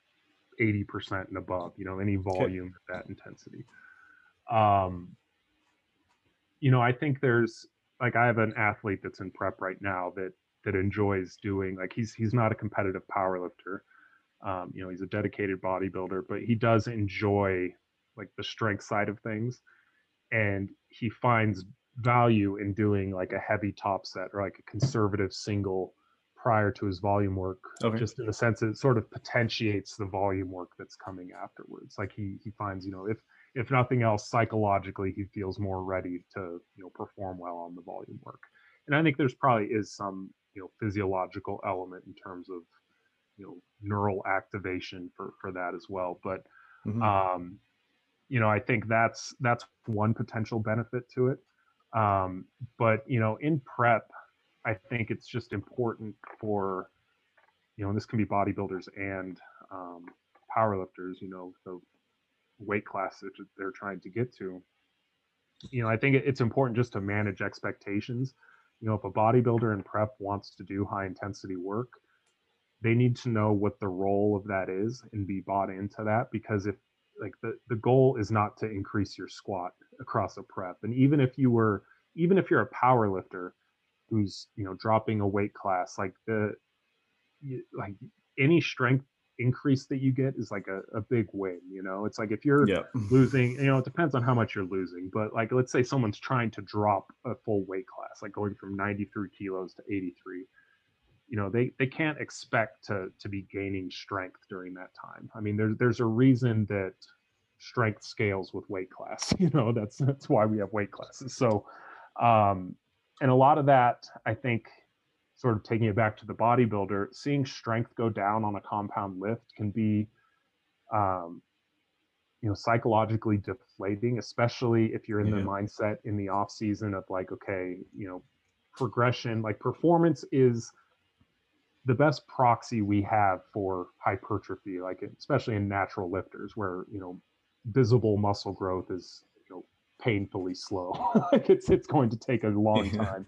80% and above, you know, any volume at that intensity. Um, you know, I think there's like I have an athlete that's in prep right now that that enjoys doing like he's he's not a competitive power lifter. Um, you know, he's a dedicated bodybuilder, but he does enjoy like the strength side of things. And he finds value in doing like a heavy top set or like a conservative single prior to his volume work Okay. just in the sense that it sort of potentiates the volume work that's coming afterwards like he he finds you know if if nothing else psychologically he feels more ready to you know perform well on the volume work and i think there's probably is some you know physiological element in terms of you know neural activation for for that as well but Mhm. um you know i think that's that's one potential benefit to it um but you know in prep i think it's just important for you know and this can be bodybuilders and um powerlifters you know the weight class that they're trying to get to you know i think it's important just to manage expectations you know if a bodybuilder in prep wants to do high intensity work they need to know what the role of that is and be bought into that because if like the, the goal is not to increase your squat across a prep. And even if you were even if you're a power lifter who's you know dropping a weight class like the like any strength increase that you get is like a, a big win you know? It's like if you're yeah. losing you know it depends on how much you're losing but like let's say someone's trying to drop a full weight class like going from 93 kilos to 83 you know they they can't expect to to be gaining strength during that time. I mean there's there's a reason that strength scales with weight class you know? That's that's why we have weight classes. So um and a lot of that i think sort of taking it back to the bodybuilder seeing strength go down on a compound lift can be um you know psychologically deflating especially if you're in Yeah. the mindset in the off season of like okay you know progression like performance is the best proxy we have for hypertrophy like especially in natural lifters where you know visible muscle growth is painfully slow like it's it's going to take a long time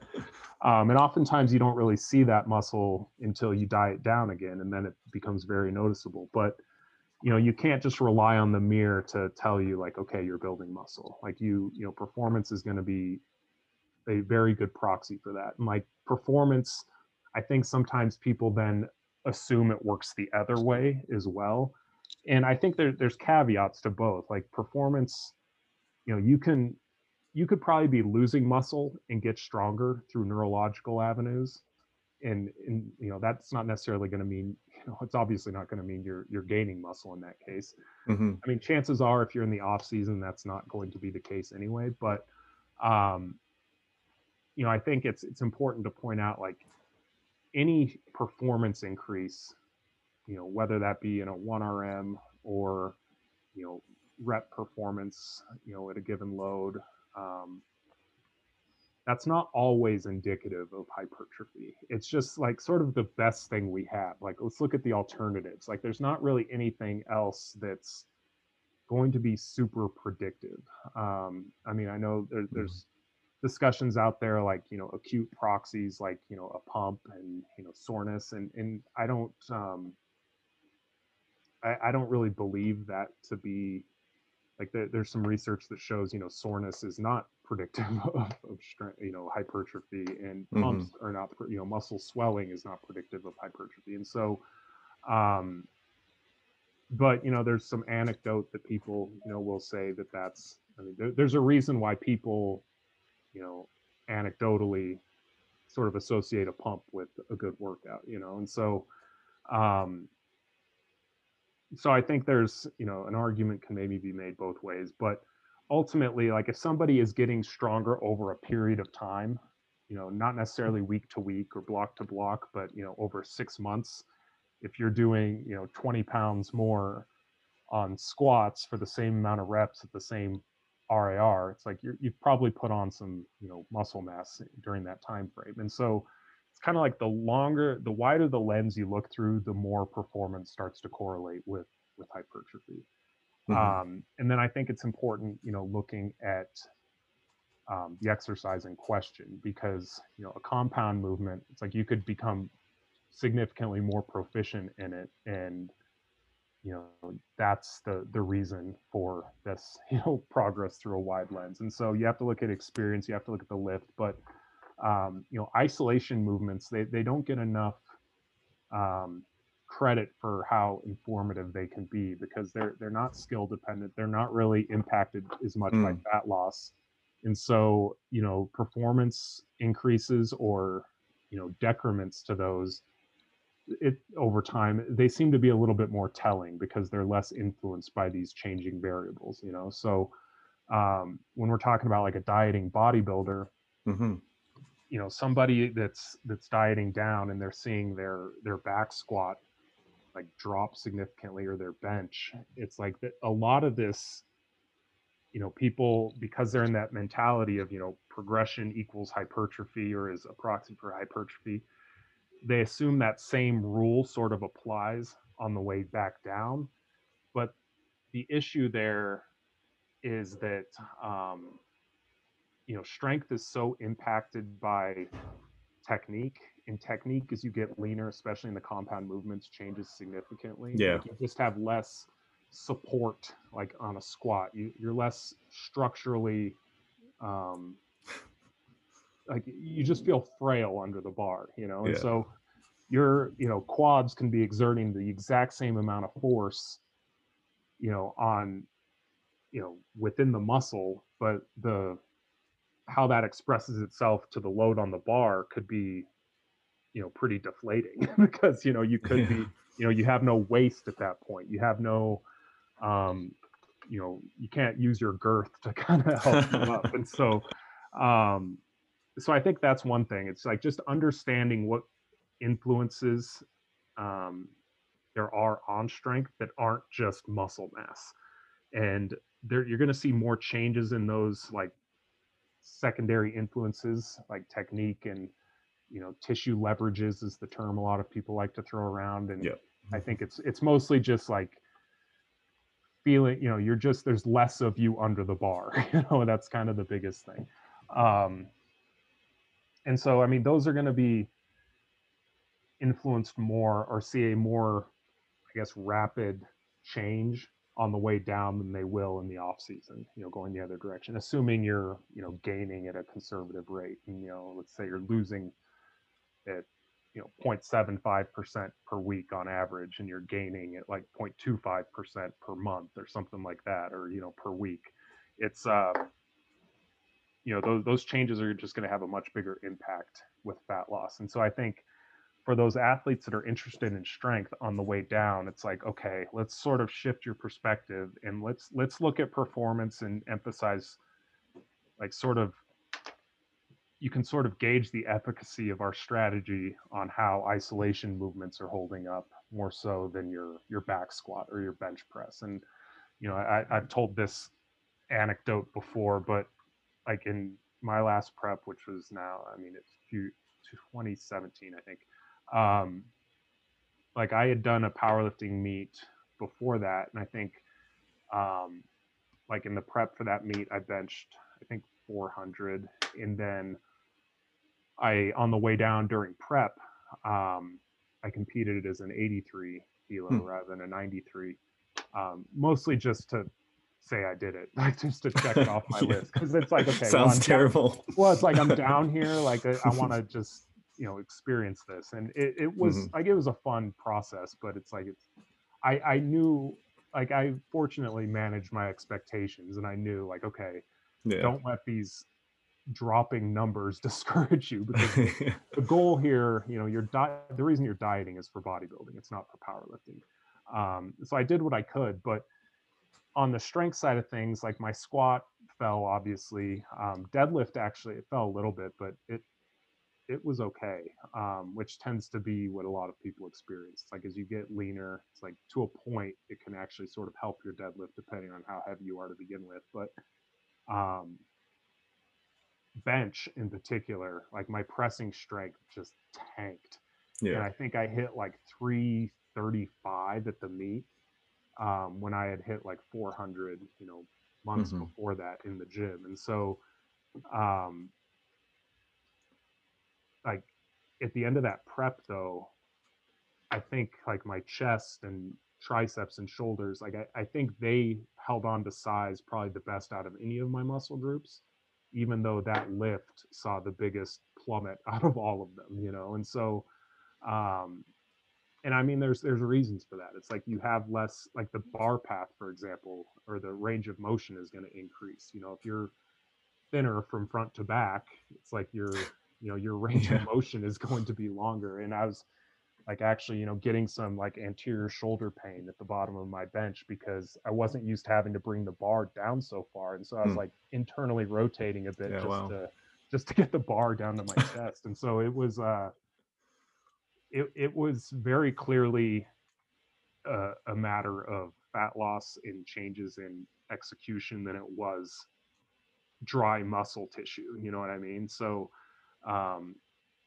um, and oftentimes you don't really see that muscle until you diet down again and then it becomes very noticeable but you know you can't just rely on the mirror to tell you like okay you're building muscle like you you know performance is going to be a very good proxy for that. And like performance, I think sometimes people then assume it works the other way as well. And I think there, there's caveats to both. Like performance, you know, you can you could probably be losing muscle and get stronger through neurological avenues. And, and you know, that's not necessarily going to mean, you know, it's obviously not going to mean you're you're gaining muscle in that case. hmm I mean, chances are if you're in the off season, that's not going to be the case anyway. But um, you know, I think it's it's important to point out like any performance increase, you know, whether that be in a one RM or you know rep performance, you know, at a given load, um, that's not always indicative of hypertrophy. It's just like sort of the best thing we have. Like, let's look at the alternatives. Like, there's not really anything else that's going to be super predictive. Um, I mean, I know there, there's discussions out there like you know acute proxies like you know a pump and you know soreness and and I don't um, I, I don't really believe that to be like there, there's some research that shows you know soreness is not predictive of, of strength you know hypertrophy and Mhm. pumps are not you know muscle swelling is not predictive of hypertrophy and so um but you know there's some anecdote that people you know will say that that's i mean there, there's a reason why people you know anecdotally sort of associate a pump with a good workout you know and so um so i think there's you know an argument can maybe be made both ways but ultimately like if somebody is getting stronger over a period of time you know not necessarily week to week or block to block but you know over six months if you're doing you know 20 pounds more on squats for the same amount of reps at the same RIR, it's like you're, you've probably put on some you know muscle mass during that time frame, and so kind of like the longer, the wider the lens you look through, the more performance starts to correlate with with hypertrophy. Mhm. Um, and then I think it's important, you know, looking at um, the exercise in question because you know a compound movement, it's like you could become significantly more proficient in it and you know that's the the reason for this you know progress through a wide lens and so you have to look at experience you have to look at the lift but um, you know isolation movements they, they don't get enough um, credit for how informative they can be because they're they're not skill dependent. They're not really impacted as much by Mm. fat loss. And so you know performance increases or you know decrements to those it over time they seem to be a little bit more telling because they're less influenced by these changing variables you know? So um, when we're talking about like a dieting bodybuilder hmm you know somebody that's that's dieting down and they're seeing their their back squat like drop significantly or their bench it's like that a lot of this you know people because they're in that mentality of you know progression equals hypertrophy or is a proxy for hypertrophy they assume that same rule sort of applies on the way back down. But the issue there is that um, you know strength is so impacted by technique and technique as you get leaner especially in the compound movements changes significantly Yeah. like you just have less support like on a squat you, you're less structurally um, like you just feel frail under the bar you know and Yeah. so your you know quads can be exerting the exact same amount of force you know on you know within the muscle but the how that expresses itself to the load on the bar could be you know pretty deflating because you know you could be you know you have no waist at that point. You have no um you know you can't use your girth to kind of help you up. And so um so i think that's one thing. It's like just understanding what influences um there are on strength that aren't just muscle mass. And there you're going to see more changes in those like secondary influences like technique and you know tissue leverages is the term a lot of people like to throw around. And Yep. i think it's it's mostly just like feeling you know you're just there's less of you under the bar you know that's kind of the biggest thing. Um and so i mean those are going to be influenced more or see a more i guess rapid change on the way down than they will in the off season, you know, going the other direction, assuming you're, you know, gaining at a conservative rate. And, you know, let's say you're losing at, you know, 0.75% per week on average, and you're gaining at like 0.25% per month or something like that, or, you know, per week. It's, uh, you know, those, those changes are just going to have a much bigger impact with fat loss. And so I think, for those athletes that are interested in strength on the way down it's like okay let's sort of shift your perspective and let's let's look at performance and emphasize like sort of you can sort of gauge the efficacy of our strategy on how isolation movements are holding up more so than your your back squat or your bench press. And you know I, i've told this anecdote before but like in my last prep which was now i mean it's 2017 i think um, like I had done a powerlifting meet before that, and I think, um, like in the prep for that meet, I benched I think 400, and then I on the way down during prep, um, I competed as an 83 kilo hmm. rather than a 93, um, mostly just to say I did it, like just to check it off my yeah. list because it's like okay, sounds well, terrible. Down, well, it's like I'm down here, like I, I want to just you know experience this and it, it was mm-hmm. like it was a fun process but it's like it's i i knew like i fortunately managed my expectations and i knew like okay yeah. don't let these dropping numbers discourage you because the goal here you know your diet the reason you're dieting is for bodybuilding it's not for powerlifting um, so i did what i could but on the strength side of things like my squat fell obviously um, deadlift actually it fell a little bit but it it was okay, um, which tends to be what a lot of people experience. Like as you get leaner, it's like to a point, it can actually sort of help your deadlift depending on how heavy you are to begin with. But um, bench in particular, like my pressing strength just tanked. Yeah. And I think I hit like 335 at the meet um, when I had hit like 400, you know, months mm-hmm. before that in the gym. And so, um, like at the end of that prep though, I think like my chest and triceps and shoulders, like I, I think they held on to size probably the best out of any of my muscle groups, even though that lift saw the biggest plummet out of all of them, you know. And so um and I mean there's there's reasons for that. It's like you have less like the bar path, for example, or the range of motion is going to increase. You know, if you're thinner from front to back, it's like you're you know your range yeah. of motion is going to be longer and i was like actually you know getting some like anterior shoulder pain at the bottom of my bench because i wasn't used to having to bring the bar down so far and so i was hmm. like internally rotating a bit yeah, just wow. to just to get the bar down to my chest and so it was uh it, it was very clearly a, a matter of fat loss and changes in execution than it was dry muscle tissue you know what i mean so um,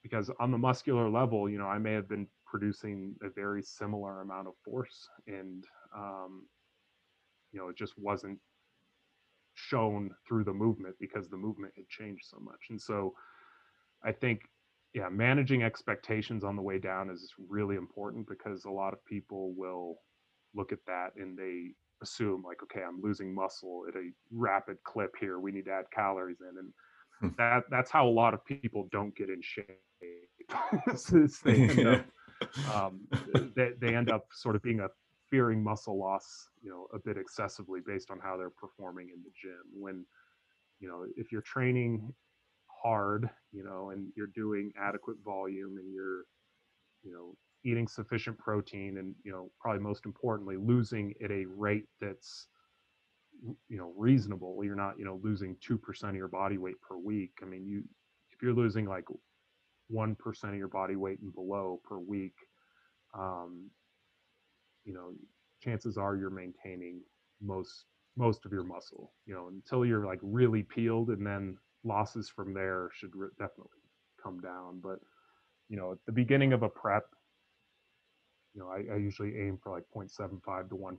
because on the muscular level, you know, I may have been producing a very similar amount of force, and um, you know, it just wasn't shown through the movement because the movement had changed so much. And so, I think, yeah, managing expectations on the way down is really important because a lot of people will look at that and they assume like, okay, I'm losing muscle at a rapid clip here. We need to add calories in, and. That that's how a lot of people don't get in shape. they, end up, um, they, they end up sort of being a fearing muscle loss, you know, a bit excessively based on how they're performing in the gym. When, you know, if you're training hard, you know, and you're doing adequate volume and you're, you know, eating sufficient protein and, you know, probably most importantly, losing at a rate that's you know reasonable you're not you know losing 2% of your body weight per week. I mean you if you're losing like 1% of your body weight and below per week um, you know chances are you're maintaining most most of your muscle you know until you're like really peeled and then losses from there should re- definitely come down. But you know at the beginning of a prep you know i, I usually aim for like 0.75 to 1%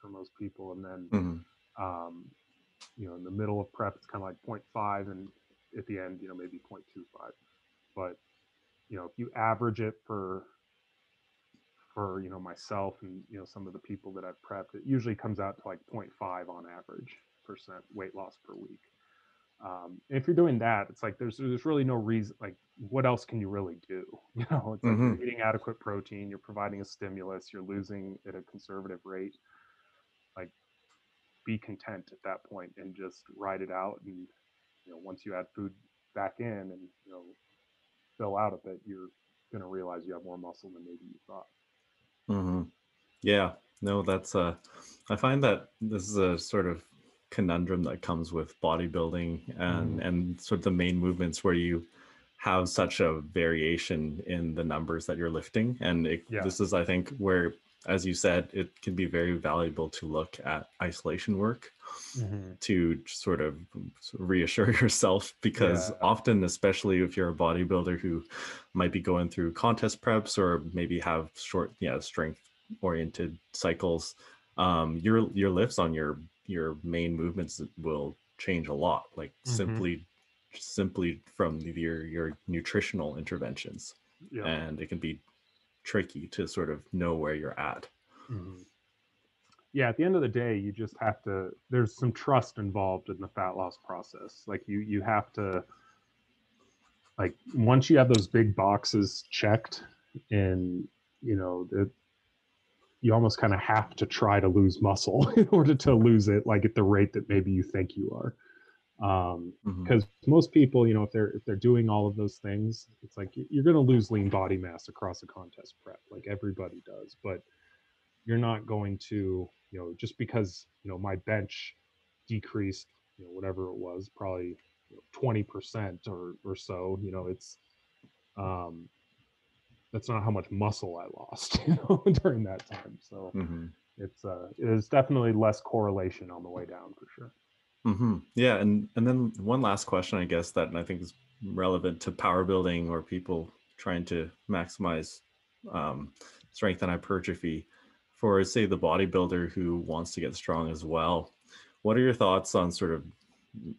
for most people and then mm-hmm um, you know, in the middle of prep, it's kind of like 0.5, and at the end, you know, maybe 0.25. But you know, if you average it for for you know myself and you know some of the people that I've prepped, it usually comes out to like 0.5 on average percent weight loss per week. Um, if you're doing that, it's like there's there's really no reason. Like, what else can you really do? You know, it's like hmm you're eating adequate protein, you're providing a stimulus, you're losing at a conservative rate. Be content at that point and just ride it out. And you know, once you add food back in and you know fill out a bit, you're gonna realize you have more muscle than maybe you thought. hmm Yeah, no, that's uh, I find that this is a sort of conundrum that comes with bodybuilding and Mhm. and sort of the main movements where you have such a variation in the numbers that you're lifting, and it, Yeah. this is, I think, where, as you said, it can be very valuable to look at isolation work to sort of reassure yourself because Yeah. often especially if you're a bodybuilder who might be going through contest preps or maybe have short yeah strength oriented cycles um your your lifts on your your main movements will change a lot like Mhm. simply simply from your your nutritional interventions Yeah. and it can be tricky to sort of know where you're at Mhm. Yeah, at the end of the day, you just have to. There's some trust involved in the fat loss process. Like you, you have to. Like once you have those big boxes checked, and you know that you almost kind of have to try to lose muscle in order to lose it, like at the rate that maybe you think you are. Um, Mhm. because most people, you know, if they're if they're doing all of those things, it's like you're going to lose lean body mass across a contest prep, like everybody does. But you're not going to, you know, just because you know my bench decreased, you know, whatever it was, probably twenty percent or or so. You know, it's um, that's not how much muscle I lost, you know, during that time. So Mhm. it's uh, there's definitely less correlation on the way down for sure. Hmm Yeah, and and then one last question, I guess, that I think is relevant to power building or people trying to maximize um, strength and hypertrophy. For say the bodybuilder who wants to get strong as well, what are your thoughts on sort of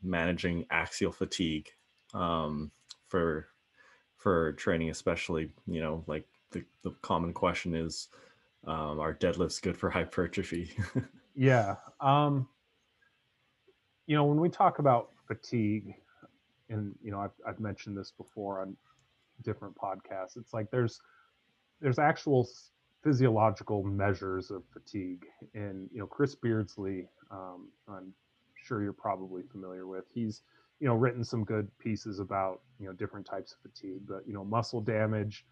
managing axial fatigue um, for for training, especially you know like the, the common question is, um, are deadlifts good for hypertrophy? Yeah. Um, you know, when we talk about fatigue, and you know, I've I've mentioned this before on different podcasts. It's like there's there's actual physiological measures of fatigue, and you know, Chris Beardsley, um, I'm sure you're probably familiar with. He's you know written some good pieces about you know different types of fatigue, but you know, muscle damage,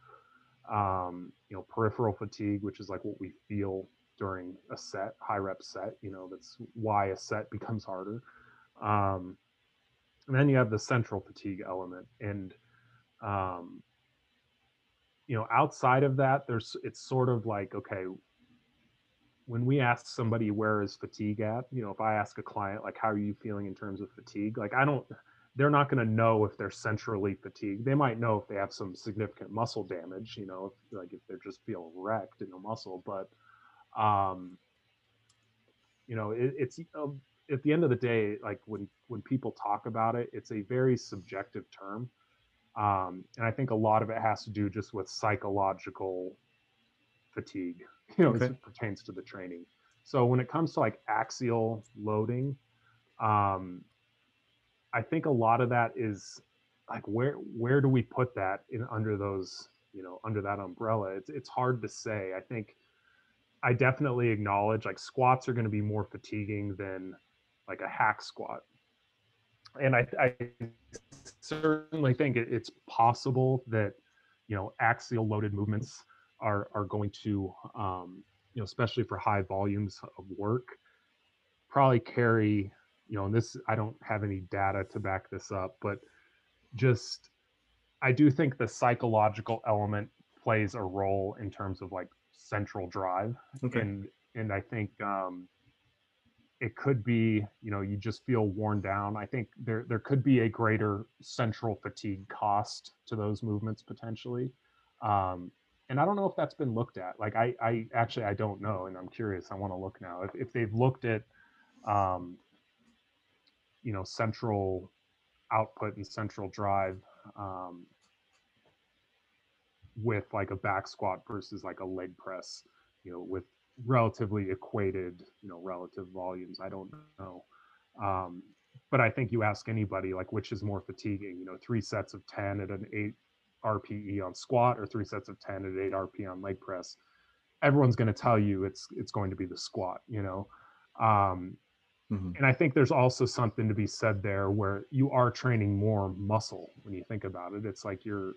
um, you know, peripheral fatigue, which is like what we feel during a set, high rep set. You know, that's why a set becomes harder. Um, and then you have the central fatigue element, and um, you know, outside of that, there's it's sort of like okay, when we ask somebody where is fatigue at, you know, if I ask a client like how are you feeling in terms of fatigue, like I don't they're not going to know if they're centrally fatigued. They might know if they have some significant muscle damage, you know, if, like if they're just feeling wrecked in the muscle, but um you know, it, it's um, at the end of the day, like when when people talk about it, it's a very subjective term, um, and I think a lot of it has to do just with psychological fatigue, you know, as it pertains to the training. So when it comes to like axial loading, um, I think a lot of that is like where where do we put that in under those you know under that umbrella? It's it's hard to say. I think I definitely acknowledge like squats are going to be more fatiguing than like a hack squat, and I, I certainly think it, it's possible that you know axial loaded movements are are going to um, you know especially for high volumes of work probably carry you know and this I don't have any data to back this up, but just I do think the psychological element plays a role in terms of like central drive Okay. and and I think um, it could be you know you just feel worn down. I think there there could be a greater central fatigue cost to those movements potentially, um, and I don't know if that's been looked at. Like I I actually I don't know, and I'm curious. I want to look now if if they've looked at um, you know central output and central drive. Um, with like a back squat versus like a leg press, you know, with relatively equated, you know, relative volumes. I don't know. Um, but I think you ask anybody like which is more fatiguing, you know, three sets of 10 at an eight RPE on squat or three sets of 10 at eight RPE on leg press. Everyone's going to tell you it's it's going to be the squat, you know. Um, mm-hmm. And I think there's also something to be said there where you are training more muscle when you think about it. It's like your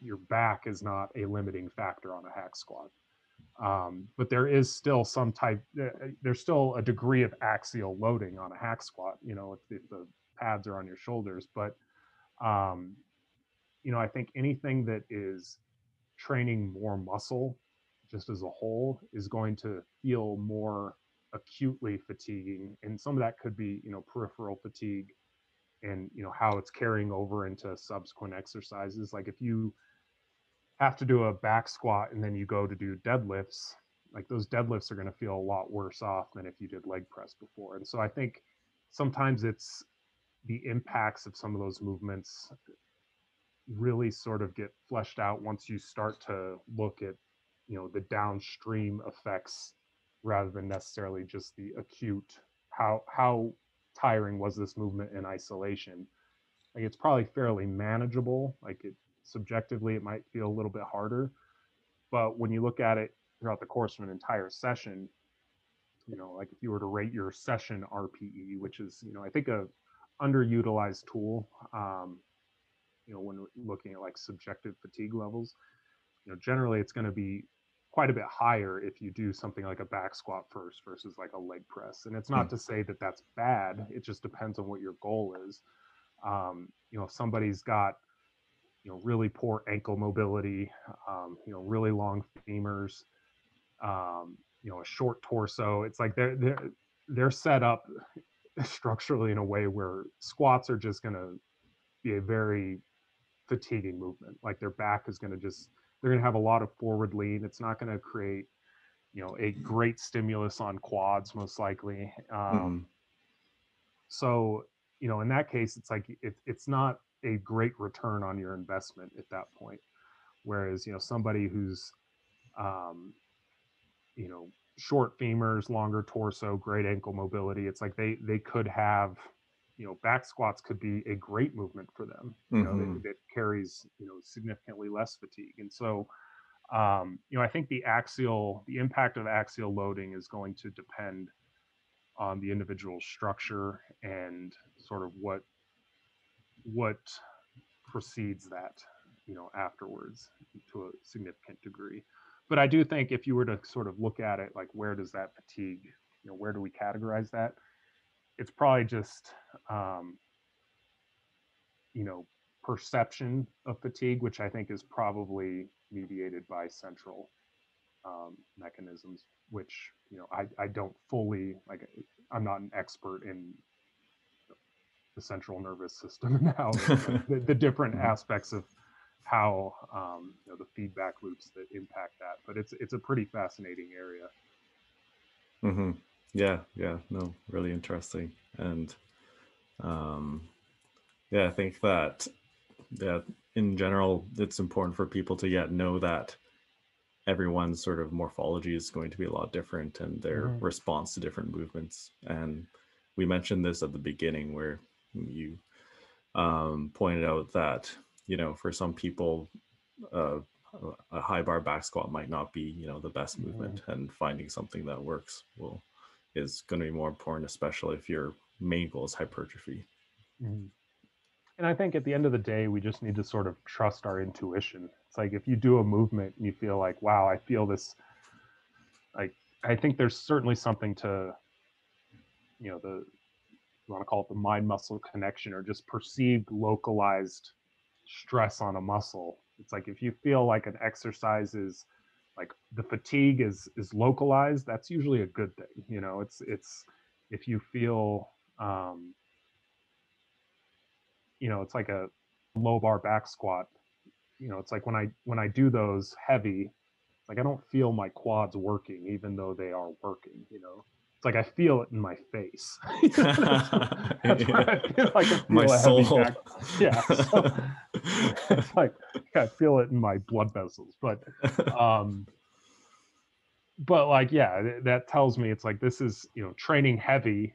your back is not a limiting factor on a hack squat um, but there is still some type uh, uh, there's still a degree of axial loading on a hack squat you know if, if the pads are on your shoulders but um, you know i think anything that is training more muscle just as a whole is going to feel more acutely fatiguing and some of that could be you know peripheral fatigue and you know how it's carrying over into subsequent exercises. Like if you have to do a back squat and then you go to do deadlifts, like those deadlifts are going to feel a lot worse off than if you did leg press before. And so I think sometimes it's the impacts of some of those movements really sort of get fleshed out once you start to look at you know the downstream effects rather than necessarily just the acute how how tiring was this movement in isolation like it's probably fairly manageable like it subjectively it might feel a little bit harder. But when you look at it throughout the course of an entire session you know like if you were to rate your session rpe which is you know i think a underutilized tool um, you know when looking at like subjective fatigue levels you know generally it's going to be quite a bit higher if you do something like a back squat first versus like a leg press. And it's not mm. to say that that's bad. It just depends on what your goal is. Um, you know if somebody's got you know really poor ankle mobility, um, you know really long femurs, um, you know a short torso. It's like they're they're they're set up structurally in a way where squats are just going to be a very fatiguing movement. Like their back is going to just they're going to have a lot of forward lean. It's not going to create you know a great stimulus on quads most likely. Um, mm-hmm. So you know in that case it's like it, it's not a great return on your investment at that point. Whereas, you know, somebody who's, um, you know, short femurs, longer torso, great ankle mobility, it's like they they could have, you know, back squats could be a great movement for them. You mm-hmm. know, that, carries you know significantly less fatigue, and so. Um, you know, I think the axial, the impact of axial loading is going to depend on the individual structure and sort of what what precedes that, you know, afterwards to a significant degree. But I do think if you were to sort of look at it, like where does that fatigue, you know, where do we categorize that? It's probably just, um, you know, perception of fatigue, which I think is probably mediated by central um, mechanisms, which you know I, I don't fully like. I'm not an expert in the central nervous system and how the, the, different mm-hmm. aspects of how um, you know, the feedback loops that impact that. But it's it's a pretty fascinating area. Mm-hmm. Yeah, yeah, no, really interesting, and um, yeah, I think that that in general, it's important for people to yet know that everyone's sort of morphology is going to be a lot different and their mm-hmm. response to different movements. And we mentioned this at the beginning where you um, pointed out that you know for some people uh, a high bar back squat might not be you know the best movement mm-hmm. and finding something that works will is going to be more important especially if your main goal is hypertrophy mm-hmm. and i think at the end of the day we just need to sort of trust our intuition it's like if you do a movement and you feel like wow i feel this like i think there's certainly something to you know the you want to call it the mind muscle connection or just perceived localized stress on a muscle. It's like if you feel like an exercise is like the fatigue is is localized that's usually a good thing you know? It's it's if you feel um you know it's like a low bar back squat you know it's like when i when i do those heavy like i don't feel my quads working even though they are working you know it's like I feel it in my face. That's where I feel like I feel My a soul. Yeah, so- it's like I feel it in my blood vessels. But um but like yeah, th- that tells me it's like this is, you know, training heavy.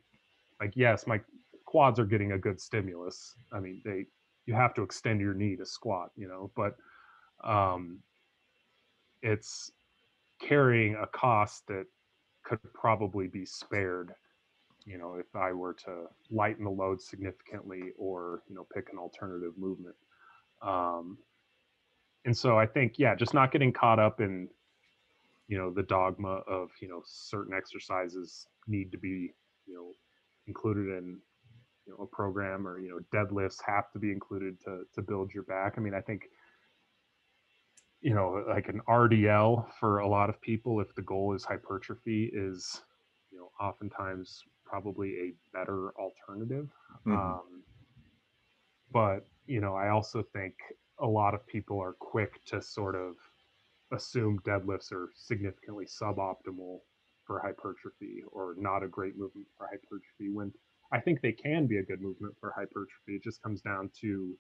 Like yes, my quads are getting a good stimulus. I mean, they you have to extend your knee to squat, you know, but um it's carrying a cost that could probably be spared you know if i were to lighten the load significantly or you know pick an alternative movement. Um and so i think yeah just not getting caught up in you know the dogma of you know certain exercises need to be you know included in you know a program or you know deadlifts have to be included to to build your back. I mean i think you know like an rdl for a lot of people if the goal is hypertrophy is you know oftentimes probably a better alternative Mhm. um, but you know i also think a lot of people are quick to sort of assume deadlifts are significantly suboptimal for hypertrophy or not a great movement for hypertrophy when i think they can be a good movement for hypertrophy it just comes down to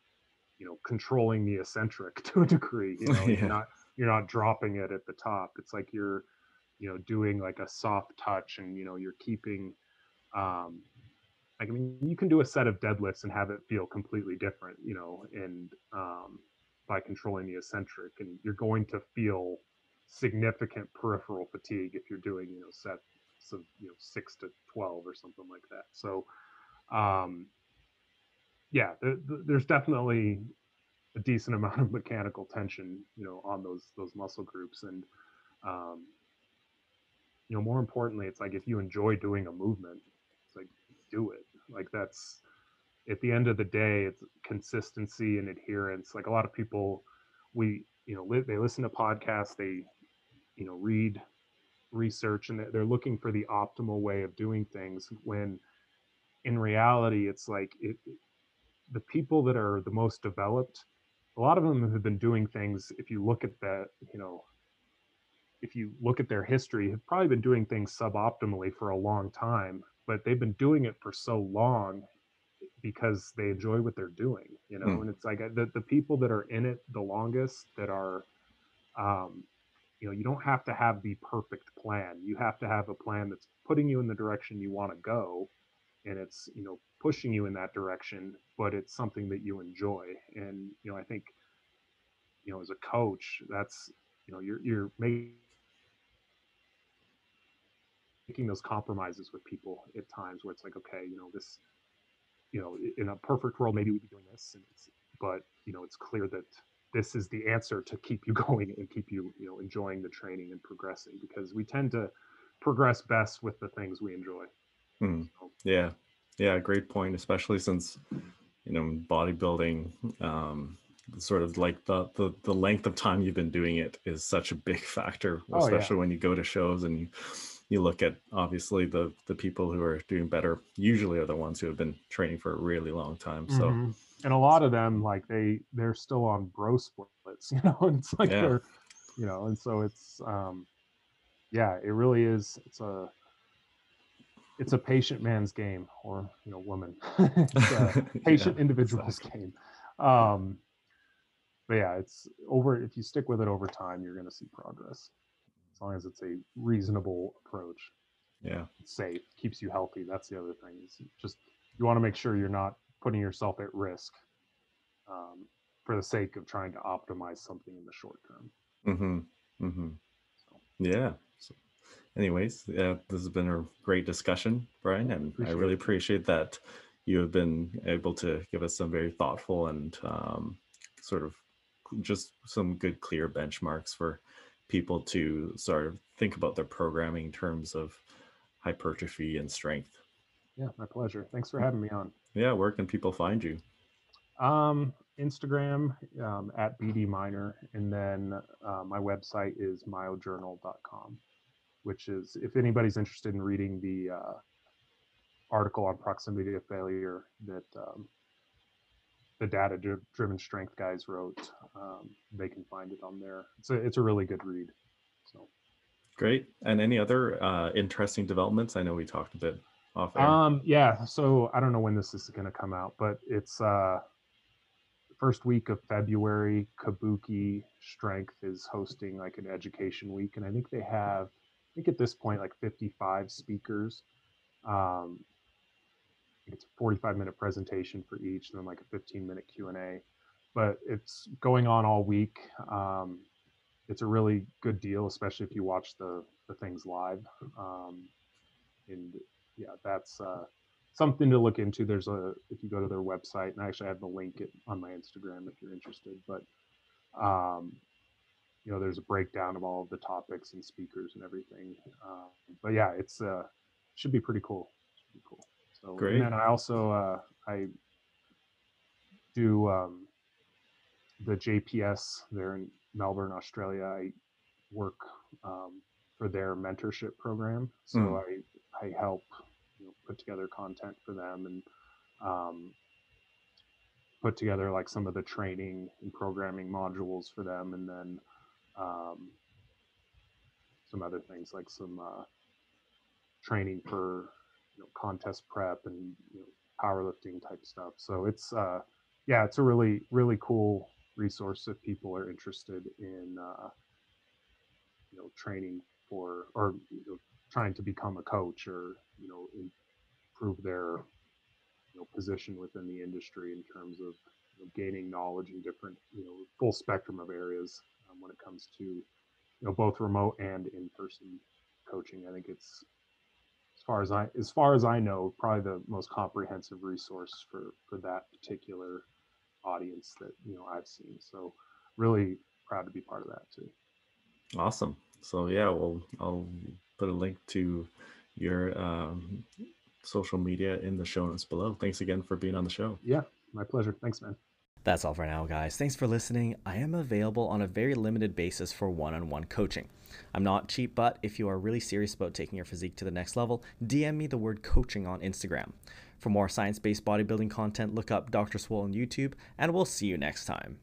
you know controlling the eccentric to a degree you know Yeah. you're not you're not dropping it at the top it's like you're you know doing like a soft touch and you know you're keeping um like i mean you can do a set of deadlifts and have it feel completely different you know and um by controlling the eccentric and you're going to feel significant peripheral fatigue if you're doing you know sets of you know 6 to 12 or something like that so um yeah there, there- there's definitely a decent amount of mechanical tension you know on those those muscle groups and um you know more importantly it's like if you enjoy doing a movement it's like do it. Like that's at the end of the day it's consistency and adherence. Like a lot of people we you know li- they listen to podcasts they you know read research and they're looking for the optimal way of doing things when in reality it's like it, the people that are the most developed a lot of them have been doing things if you look at that you know if you look at their history have probably been doing things suboptimally for a long time but they've been doing it for so long because they enjoy what they're doing you know Hmm. and it's like uh, the, the people that are in it the longest that are um you know you don't have to have the perfect plan you have to have a plan that's putting you in the direction you want to go and it's you know pushing you in that direction but it's something that you enjoy and you know i think you know as a coach that's you know you're you're making making those compromises with people at times where it's like okay you know this you know in a perfect world maybe we'd be doing this and it's, but you know it's clear that this is the answer to keep you going and keep you you know enjoying the training and progressing because we tend to progress best with the things we enjoy Hmm. So, Yeah, yeah, great point. Especially since you know bodybuilding, um, sort of like the, the the length of time you've been doing it is such a big factor, Oh, yeah. especially when you go to shows and you you look at obviously the the people who are doing better usually are the ones who have been training for a really long time. So Mhm. and a lot of them like they they're still on bro splits you know it's like Yeah. they're you know and so it's um yeah it really is it's a it's a patient man's game or you know woman it's a patient Yeah, individual's exactly. game um but yeah it's over if you stick with it over time you're going to see progress as long as it's a reasonable approach Yeah, it's safe keeps you healthy that's the other thing is just you want to make sure you're not putting yourself at risk um, for the sake of trying to optimize something in the short term Mm-hmm. Mm-hmm. so Yeah. Anyways, yeah, this has been a great discussion, Brian, and I really appreciate that you have been able to give us some very thoughtful and um, sort of just some good, clear benchmarks for people to sort of think about their programming in terms of hypertrophy and strength. yeah my pleasure thanks for having me on Yeah, where can people find you? um, instagram um, at bd minor and then uh, my website is myojournal.com which is if anybody's interested in reading the uh, article on proximity to failure that um, the data driven strength guys wrote um, they can find it on there it's a, it's a really good read so Great. And any other uh, interesting developments? I know we talked a bit off air. Um, yeah. So I don't know when this is going to come out, but it's uh, first week of February. Kabuki Strength is hosting like an education week, and I think they have, think at this point, like 55 speakers. Um, it's a 45 minute presentation for each, and then like a 15 minute Q and A. But it's going on all week. Um, it's a really good deal, especially if you watch the the things live. Um, and yeah, that's uh, something to look into. There's a if you go to their website, and I actually have the link on my Instagram if you're interested. But um, you know, there's a breakdown of all of the topics and speakers and everything. Uh, but yeah, it's uh, should be pretty cool. Be cool. So Great. and then I also uh, I do um, the JPS there in Melbourne, Australia. I work um, for their mentorship program, so Mm. I I help you know, put together content for them and um, put together like some of the training and programming modules for them, and then um, some other things like some uh, training for you know, contest prep and you know, powerlifting type stuff. So it's uh, yeah, it's a really really cool resource if people are interested in uh, you know training for or you know, trying to become a coach or you know improve their you know position within the industry in terms of you know, gaining knowledge in different you know full spectrum of areas when it comes to you know both remote and in person coaching. I think it's as far as I as far as I know probably the most comprehensive resource for for that particular audience that you know I've seen. So really proud to be part of that too. Awesome. So yeah, well, I'll put a link to your um, social media in the show notes below. Thanks again for being on the show. Yeah, my pleasure. Thanks, man. That's all for now, guys. Thanks for listening. I am available on a very limited basis for one on one coaching. I'm not cheap, but if you are really serious about taking your physique to the next level, DM me the word coaching on Instagram. For more science based bodybuilding content, look up Dr. Swole on YouTube, and we'll see you next time.